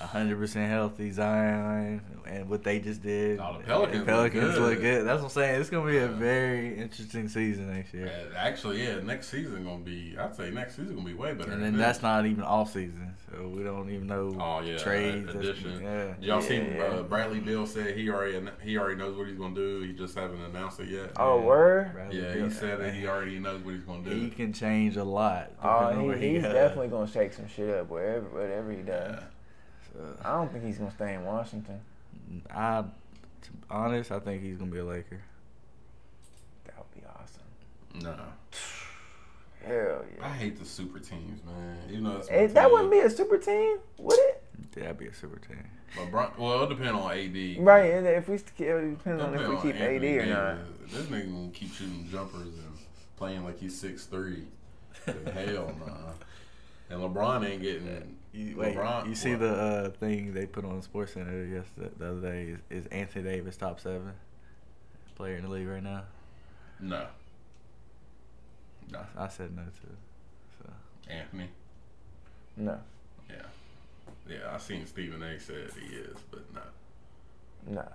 100% healthy Zion, and what they just did.
Oh, the Pelicans look
Pelicans
good.
look good. That's what I'm saying. It's gonna be a very interesting season next year.
Yeah, Actually, yeah, next season gonna be. I'd say next season gonna be way better.
And
than
then
this.
that's not even off season, so we don't even know
Oh yeah,
trades. that's-
addition.
Yeah.
Y'all see
Yeah.
uh, Bradley Beal said he already he already knows what he's gonna do. He just haven't announced it yet.
Oh
Yeah.
word.
Bradley
yeah,
Beal.
he said that he already knows what he's gonna do.
He can change a lot.
Oh,
depending on where
he, he's
goes.
definitely gonna shake some shit up wherever, whatever he does.
Yeah.
So,
I don't think he's gonna stay in Washington.
I, to be honest, I think he's gonna be a Laker.
That would be awesome.
No,
Hell yeah.
I hate the super teams, man. You know, it's
Hey, that wouldn't be a super team, would it?
That'd be a super team.
LeBron. Well, it depends on AD.
Right. and If we st- it depends on if we
on
keep
Anthony
AD or not.
This nigga gonna keep shooting jumpers and playing like he's six three. Hell nah. And LeBron ain't getting.
You, wait,
LeBron,
you see
what?
the uh, thing they put on SportsCenter yesterday, the other day? Is, is Anthony Davis top seven player in the league right now?
No. No.
I said no to. So
Anthony.
No,
Yeah. Yeah, I seen Stephen A. said he is, but no.
no,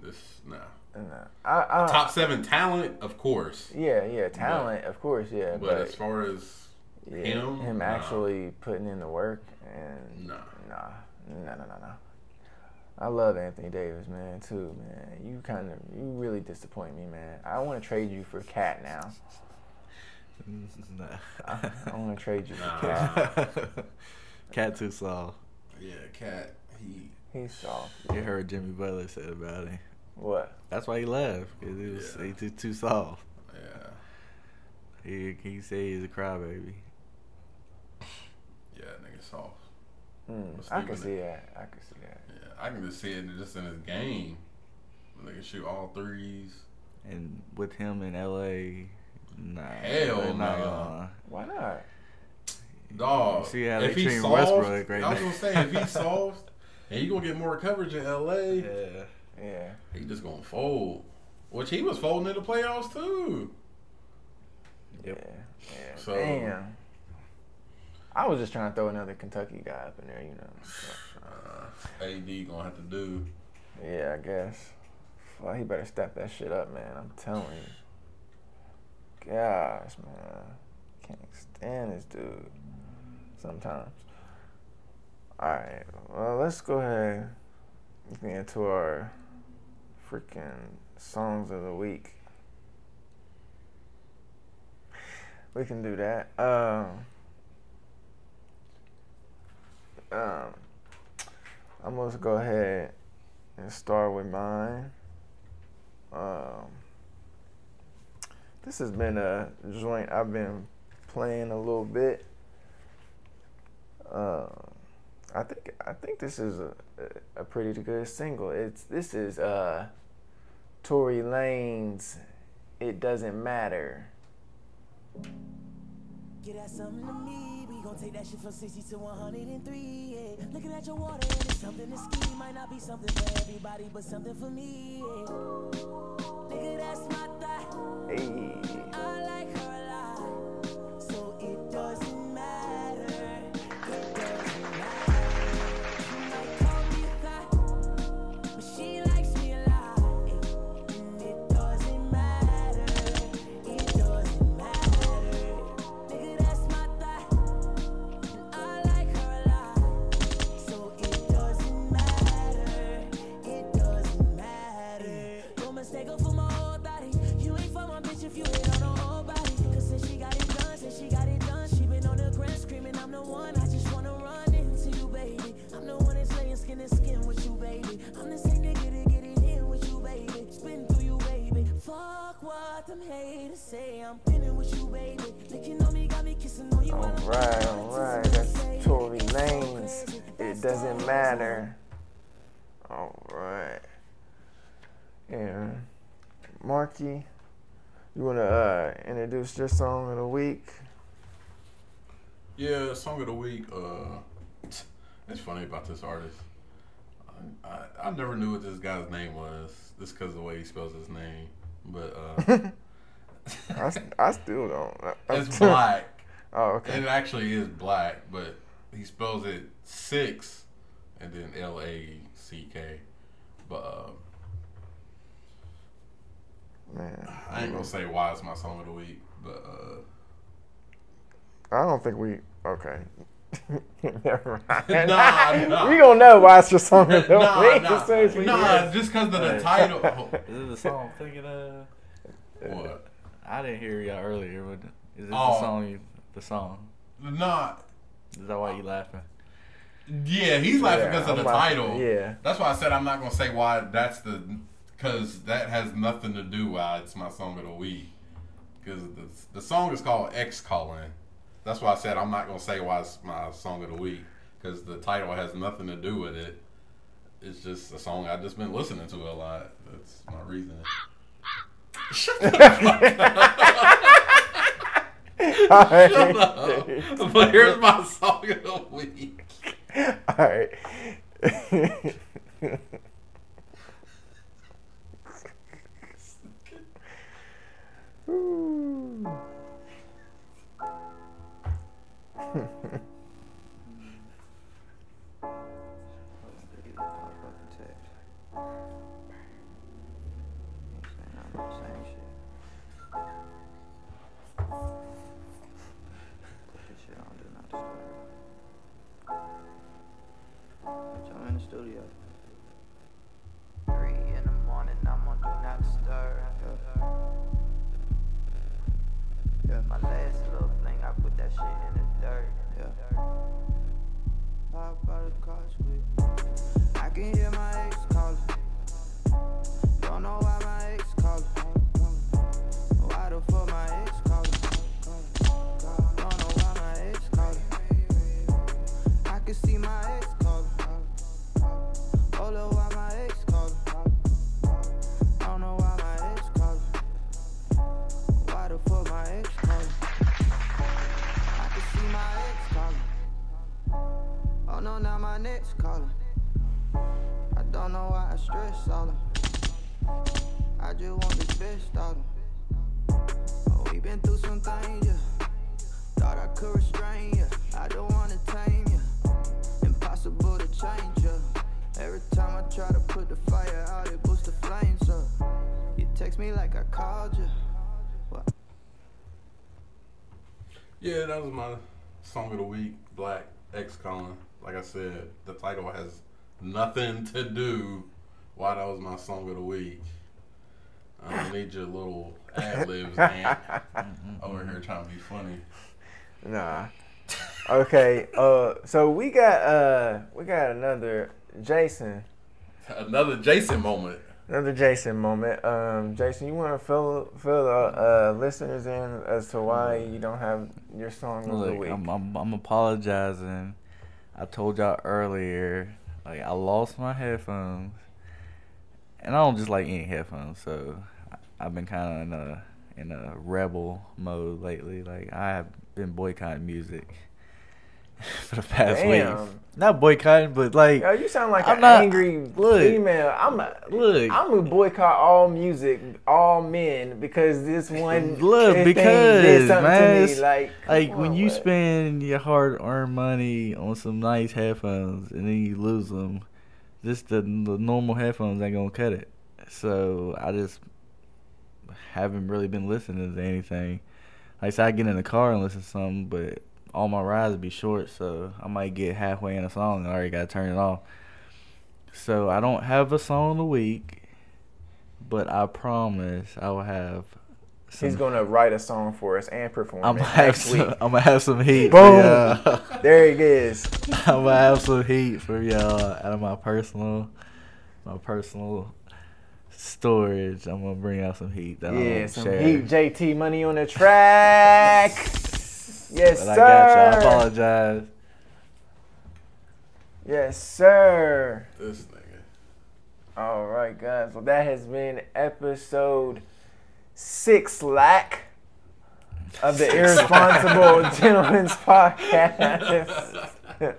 This no.
no. I, I,
Top seven talent, of course.
Yeah, yeah, talent, of course, yeah,
But,
but,
as far as
yeah,
him,
him
nah.
actually putting in the work and
Nah.
nah, no, no, no, no. I love Anthony Davis, man, too, man. You kind of, you really disappoint me, man. I want to trade you for Cat now.
nah.
I, I want to trade you for
Nah.
Cat.
Cat too soft.
yeah, Cat, he
He's soft.
You heard Jimmy Butler said about him.
What?
That's why he left because he was
Yeah.
he too, too soft.
yeah.
He he said he's a crybaby.
Yeah, nigga soft.
Mm, I can see that. I can see that.
Yeah. I can just see it just in his game. They can shoot all threes.
And with him in L.A., nah,
Hell
they're
nah.
Why not?
Dog.
You see how
if
they
he
treat
soft,
Westbrook right
I was
now.
gonna say if he's soft and you gonna get more coverage in LA,
Yeah.
Yeah.
he just gonna fold. Which he was folding in the playoffs too.
Yep.
Yeah. Yeah.
So-
Damn. I was just trying to throw another Kentucky guy up in there, you know. so,
Uh, AD gonna have to do.
yeah, I guess. Well, he better step that shit up, man. I'm telling you. Gosh, man. Can't stand this dude sometimes. Alright, well, let's go ahead and get into our freaking songs of the week. We can do that. Um, um, I'm going to go ahead and start with mine. Um, this has been a joint I've been playing a little bit. Um, I think I think this is a, a pretty good single. It's this is uh, Tory Lanez "It Doesn't Matter."
Get that something to me. We gon' take that shit from 60 to 103. Yeah. Looking at your water and it's something to ski. Might not be something for everybody, but something for me. Yeah. Nigga, that's my thought.
Hey,
I'm
Alright, alright, that's Tory Lanez. It doesn't matter. All right. Yeah. Marky, you want to uh, introduce your song of the week?
Yeah, song of the week. Uh, it's funny about this artist. I, I, I never knew what this guy's name was, just because of the way he spells his name. But uh,
I, I still don't.
it's 6LACK.
Oh, okay.
It actually is black, but he spells it six and then L A C K. But um,
Man,
I ain't gonna say why it's my song of the week, but uh,
I don't think we. Okay. Never mind.
Nah, nah.
We gonna know why it's your song of the
nah,
week
nah,
as as
nah, just because of the title. oh,
Is it the song I'm thinking of?
what?
I didn't hear y'all earlier. But is it
Oh.
the song? You, the song?
Nah,
Is that why you laughing?
yeah, he's laughing
Yeah,
because of
I'm
the
laughing,
title.
yeah.
that's why I said I'm not gonna say why. That's the because that has nothing to do why it's my song of the week. Because the the song is called Ex Calling. That's why I said I'm not gonna say why it's my song of the week because the title has nothing to do with it. It's just a song I've just been listening to a lot. That's my reason. Shut the fuck
Alright.
up. But here's my song of the week.
Alright. Ooh.
my next. I don't know why I stress all them. I just want the best out of. Oh, we been through some things, yeah. Thought I could restrain you. I don't wanna tame you. Impossible to change you. Every time I try to put the fire out, it boosts the flames up. You text me like I called. What?
Yeah, that was my song of the week, 6LACK Ex Calling. Like I said, the title has nothing to do why that was my song of the week. I don't need your little ad libs, man. Over here trying to be funny.
Nah. Okay. Uh. So we got uh we got another Jason.
Another Jason moment.
Another Jason moment. Um, Jason, you want to fill fill the uh, listeners in as to why you don't have your song of the week?
I'm, I'm I'm apologizing. I told y'all earlier, like I lost my headphones, and I don't just like any headphones. So I've been kind of in a in a rebel mode lately. Like I have been boycotting music for the past week. Not boycotting, but like
Yo, you sound like
I'm
an
not-
angry
look.
female. I'm a,
Look.
I'm gonna boycott all music, all men because this one
Look, because,
did something
man,
to me. Like,
Like
come
when you
what?
spend your hard earned money on some nice headphones and then you lose them, just the, the normal headphones ain't gonna cut it. So I just haven't really been listening to anything. Like I said, I get in the car and listen to something, but all my rides be short, so I might get halfway in a song and I already gotta turn it off. So I don't have a song of the week, but I promise I will have.
He's gonna write a song for us and perform
I'm
it
gonna have some.
week.
I'm gonna have some heat.
Boom. There it is.
I'm gonna have some heat for y'all out of my personal, my personal storage. I'm gonna bring out some heat. That
Yeah, some
share.
heat. JT money on the track. Yes,
but
sir.
I got you. I apologize.
Yes, sir.
This nigga.
All right, guys. Well, that has been episode six lack of the Irresponsible Gentlemen's Podcast.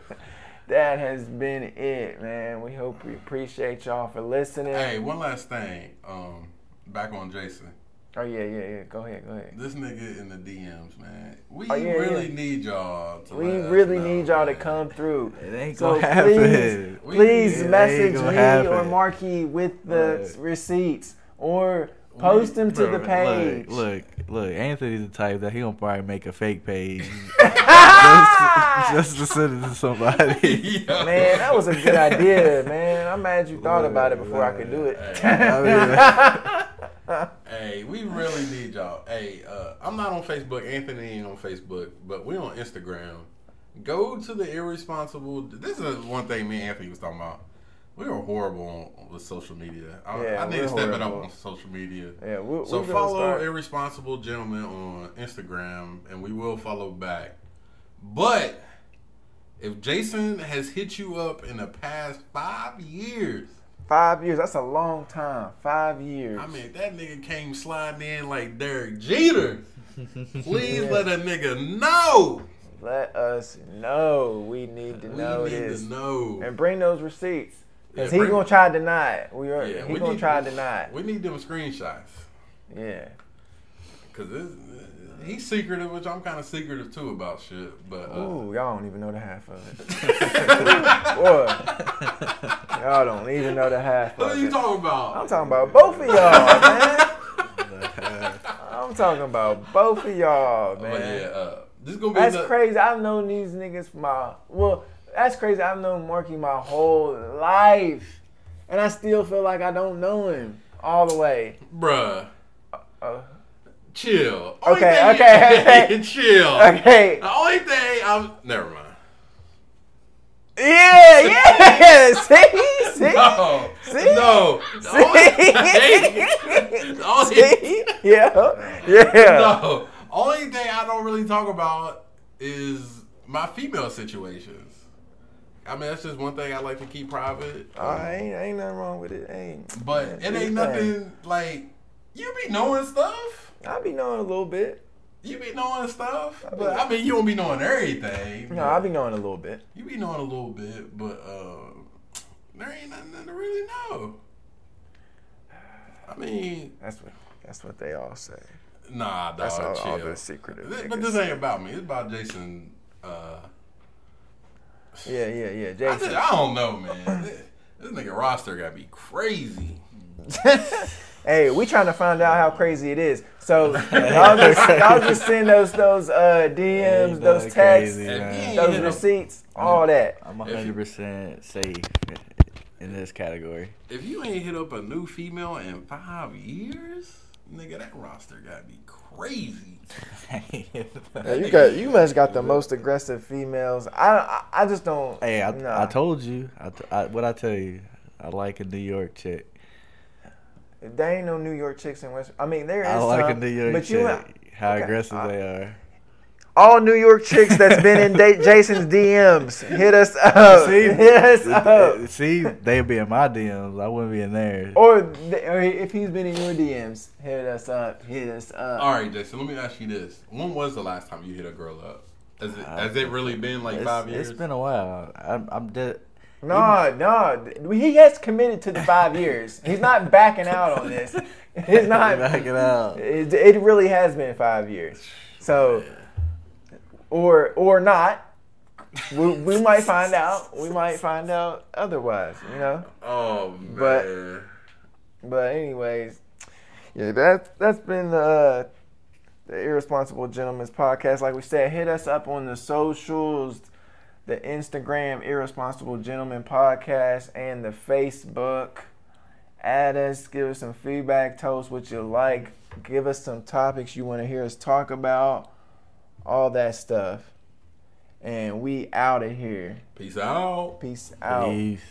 that has been it, man. We hope we appreciate y'all for listening.
Hey, one last thing. Um, back on Jason.
Oh yeah, yeah, yeah. Go ahead, go ahead.
This nigga in the DMs, man. We
Oh, yeah,
really
yeah.
need y'all. To
We really
know,
need y'all to come through.
It ain't
So
gonna happen.
please,
We-
please
it
message me
happen.
or Marky with the
Right.
receipts or post them to
Bro,
the page.
Look, look, look. Anthony's the type that he gonna probably make a fake page just, just to send it to somebody.
Man, that was a good idea, man. I'm mad you thought about it before I could do it.
I
Hey, we really need y'all. Hey, uh, I'm not on Facebook. Anthony ain't on Facebook, but we on Instagram. Go to the irresponsible. This is one thing me and Anthony was talking about. We are horrible on, with social media. I,
Yeah,
I need to step it up on social media.
Yeah, we'll,
So
we're
follow irresponsible gentlemen on Instagram, and we will follow back. But if Jason has hit you up in the past five years,
five years. That's a long time. Five years.
I mean, if that nigga came sliding in like Derek Jeter. Please let a nigga know.
let us know. We need to
We
know
need
this
to know.
and bring those receipts. Cause
Yeah,
he gonna try to deny it. We are.
Yeah,
he
we
gonna
need-
try to deny it.
We need them screenshots.
Yeah.
Cause this, he's secretive, which I'm kind of secretive too about shit. But uh,
Ooh, y'all don't even know the half of it. Boy, y'all don't even know the half
what
of
are you
it.
talking about?
I'm talking about both of y'all, man. I'm talking about both of y'all,
Oh,
man.
yeah, uh, this is gonna be
That's
the-
crazy. I've known these niggas for my well. That's crazy. I've known Marky my whole life, and I still feel like I don't know him all the way.
bruh.
Uh,
Chill.
Okay,
Only
okay,
thing- chill.
okay.
The only thing I'm never mind.
Yeah, yeah. See, see,
No,
See?
no. The only thing, the only,
see. Yeah, yeah.
no. Only thing I don't really talk about is my female situations. I mean, that's just one thing I like to keep private.
Oh, I ain't, ain't nothing wrong with it. Ain't.
But it ain't nothing like you be knowing stuff.
I be knowing a little bit.
You be knowing stuff, but I mean, you don't be knowing everything.
No, I be knowing a little bit.
You be knowing a little bit, but uh, there ain't nothing to really know. I mean,
That's what. That's what they all say.
nah, dog,
That's all, all the secretive.
This- but this ain't about me. It's about Jason. Uh,
Yeah, yeah, yeah.
I, just, I don't know, man. this, this nigga roster got to be crazy.
hey, we trying to find out how crazy it is. So y'all just, y'all just send those those uh, DMs, those texts,
crazy,
And
man.
he
those
hit 'em.
receipts, all that.
I'm 100 percent safe in this category.
If you ain't hit up a new female in five years, nigga, that roster got to be crazy.
Yeah, you got you must got the most aggressive females. I I, I just don't.
Hey, I,
nah.
I told you. I, t- I what I tell you. I like a New York chick.
There ain't no New York chicks in West. I mean there is.
I like a
some,
New York
but
chick.
you
how
okay,
aggressive
I-
they are.
all New York chicks that's been in da- Jason's DMs hit us up.
See?
hit us up.
See, they'd be in my DMs. I wouldn't be in theirs.
Or, th- or if he's been in your DMs, hit us up. Hit us up.
All right, Jason, let me ask you this. When was the last time you hit a girl up? Has it, has it really been like five years?
It's been a while. I'm, I'm dead.
No, no. He has committed to the five years. He's not backing out on this. It's not.
backing out.
It, it really has been five years. So, or or not. We, we might find out. We might find out otherwise. You know.
Oh man.
But- But anyways, yeah, that that's been uh, the Irresponsible Gentleman's podcast. Like we said, hit us up on the socials, the Instagram Irresponsible Gentleman podcast, and the Facebook. Add us, give us some feedback, tell us what you like, give us some topics you want to hear us talk about, all that stuff. And we out of here.
Peace out.
Peace out.
Peace.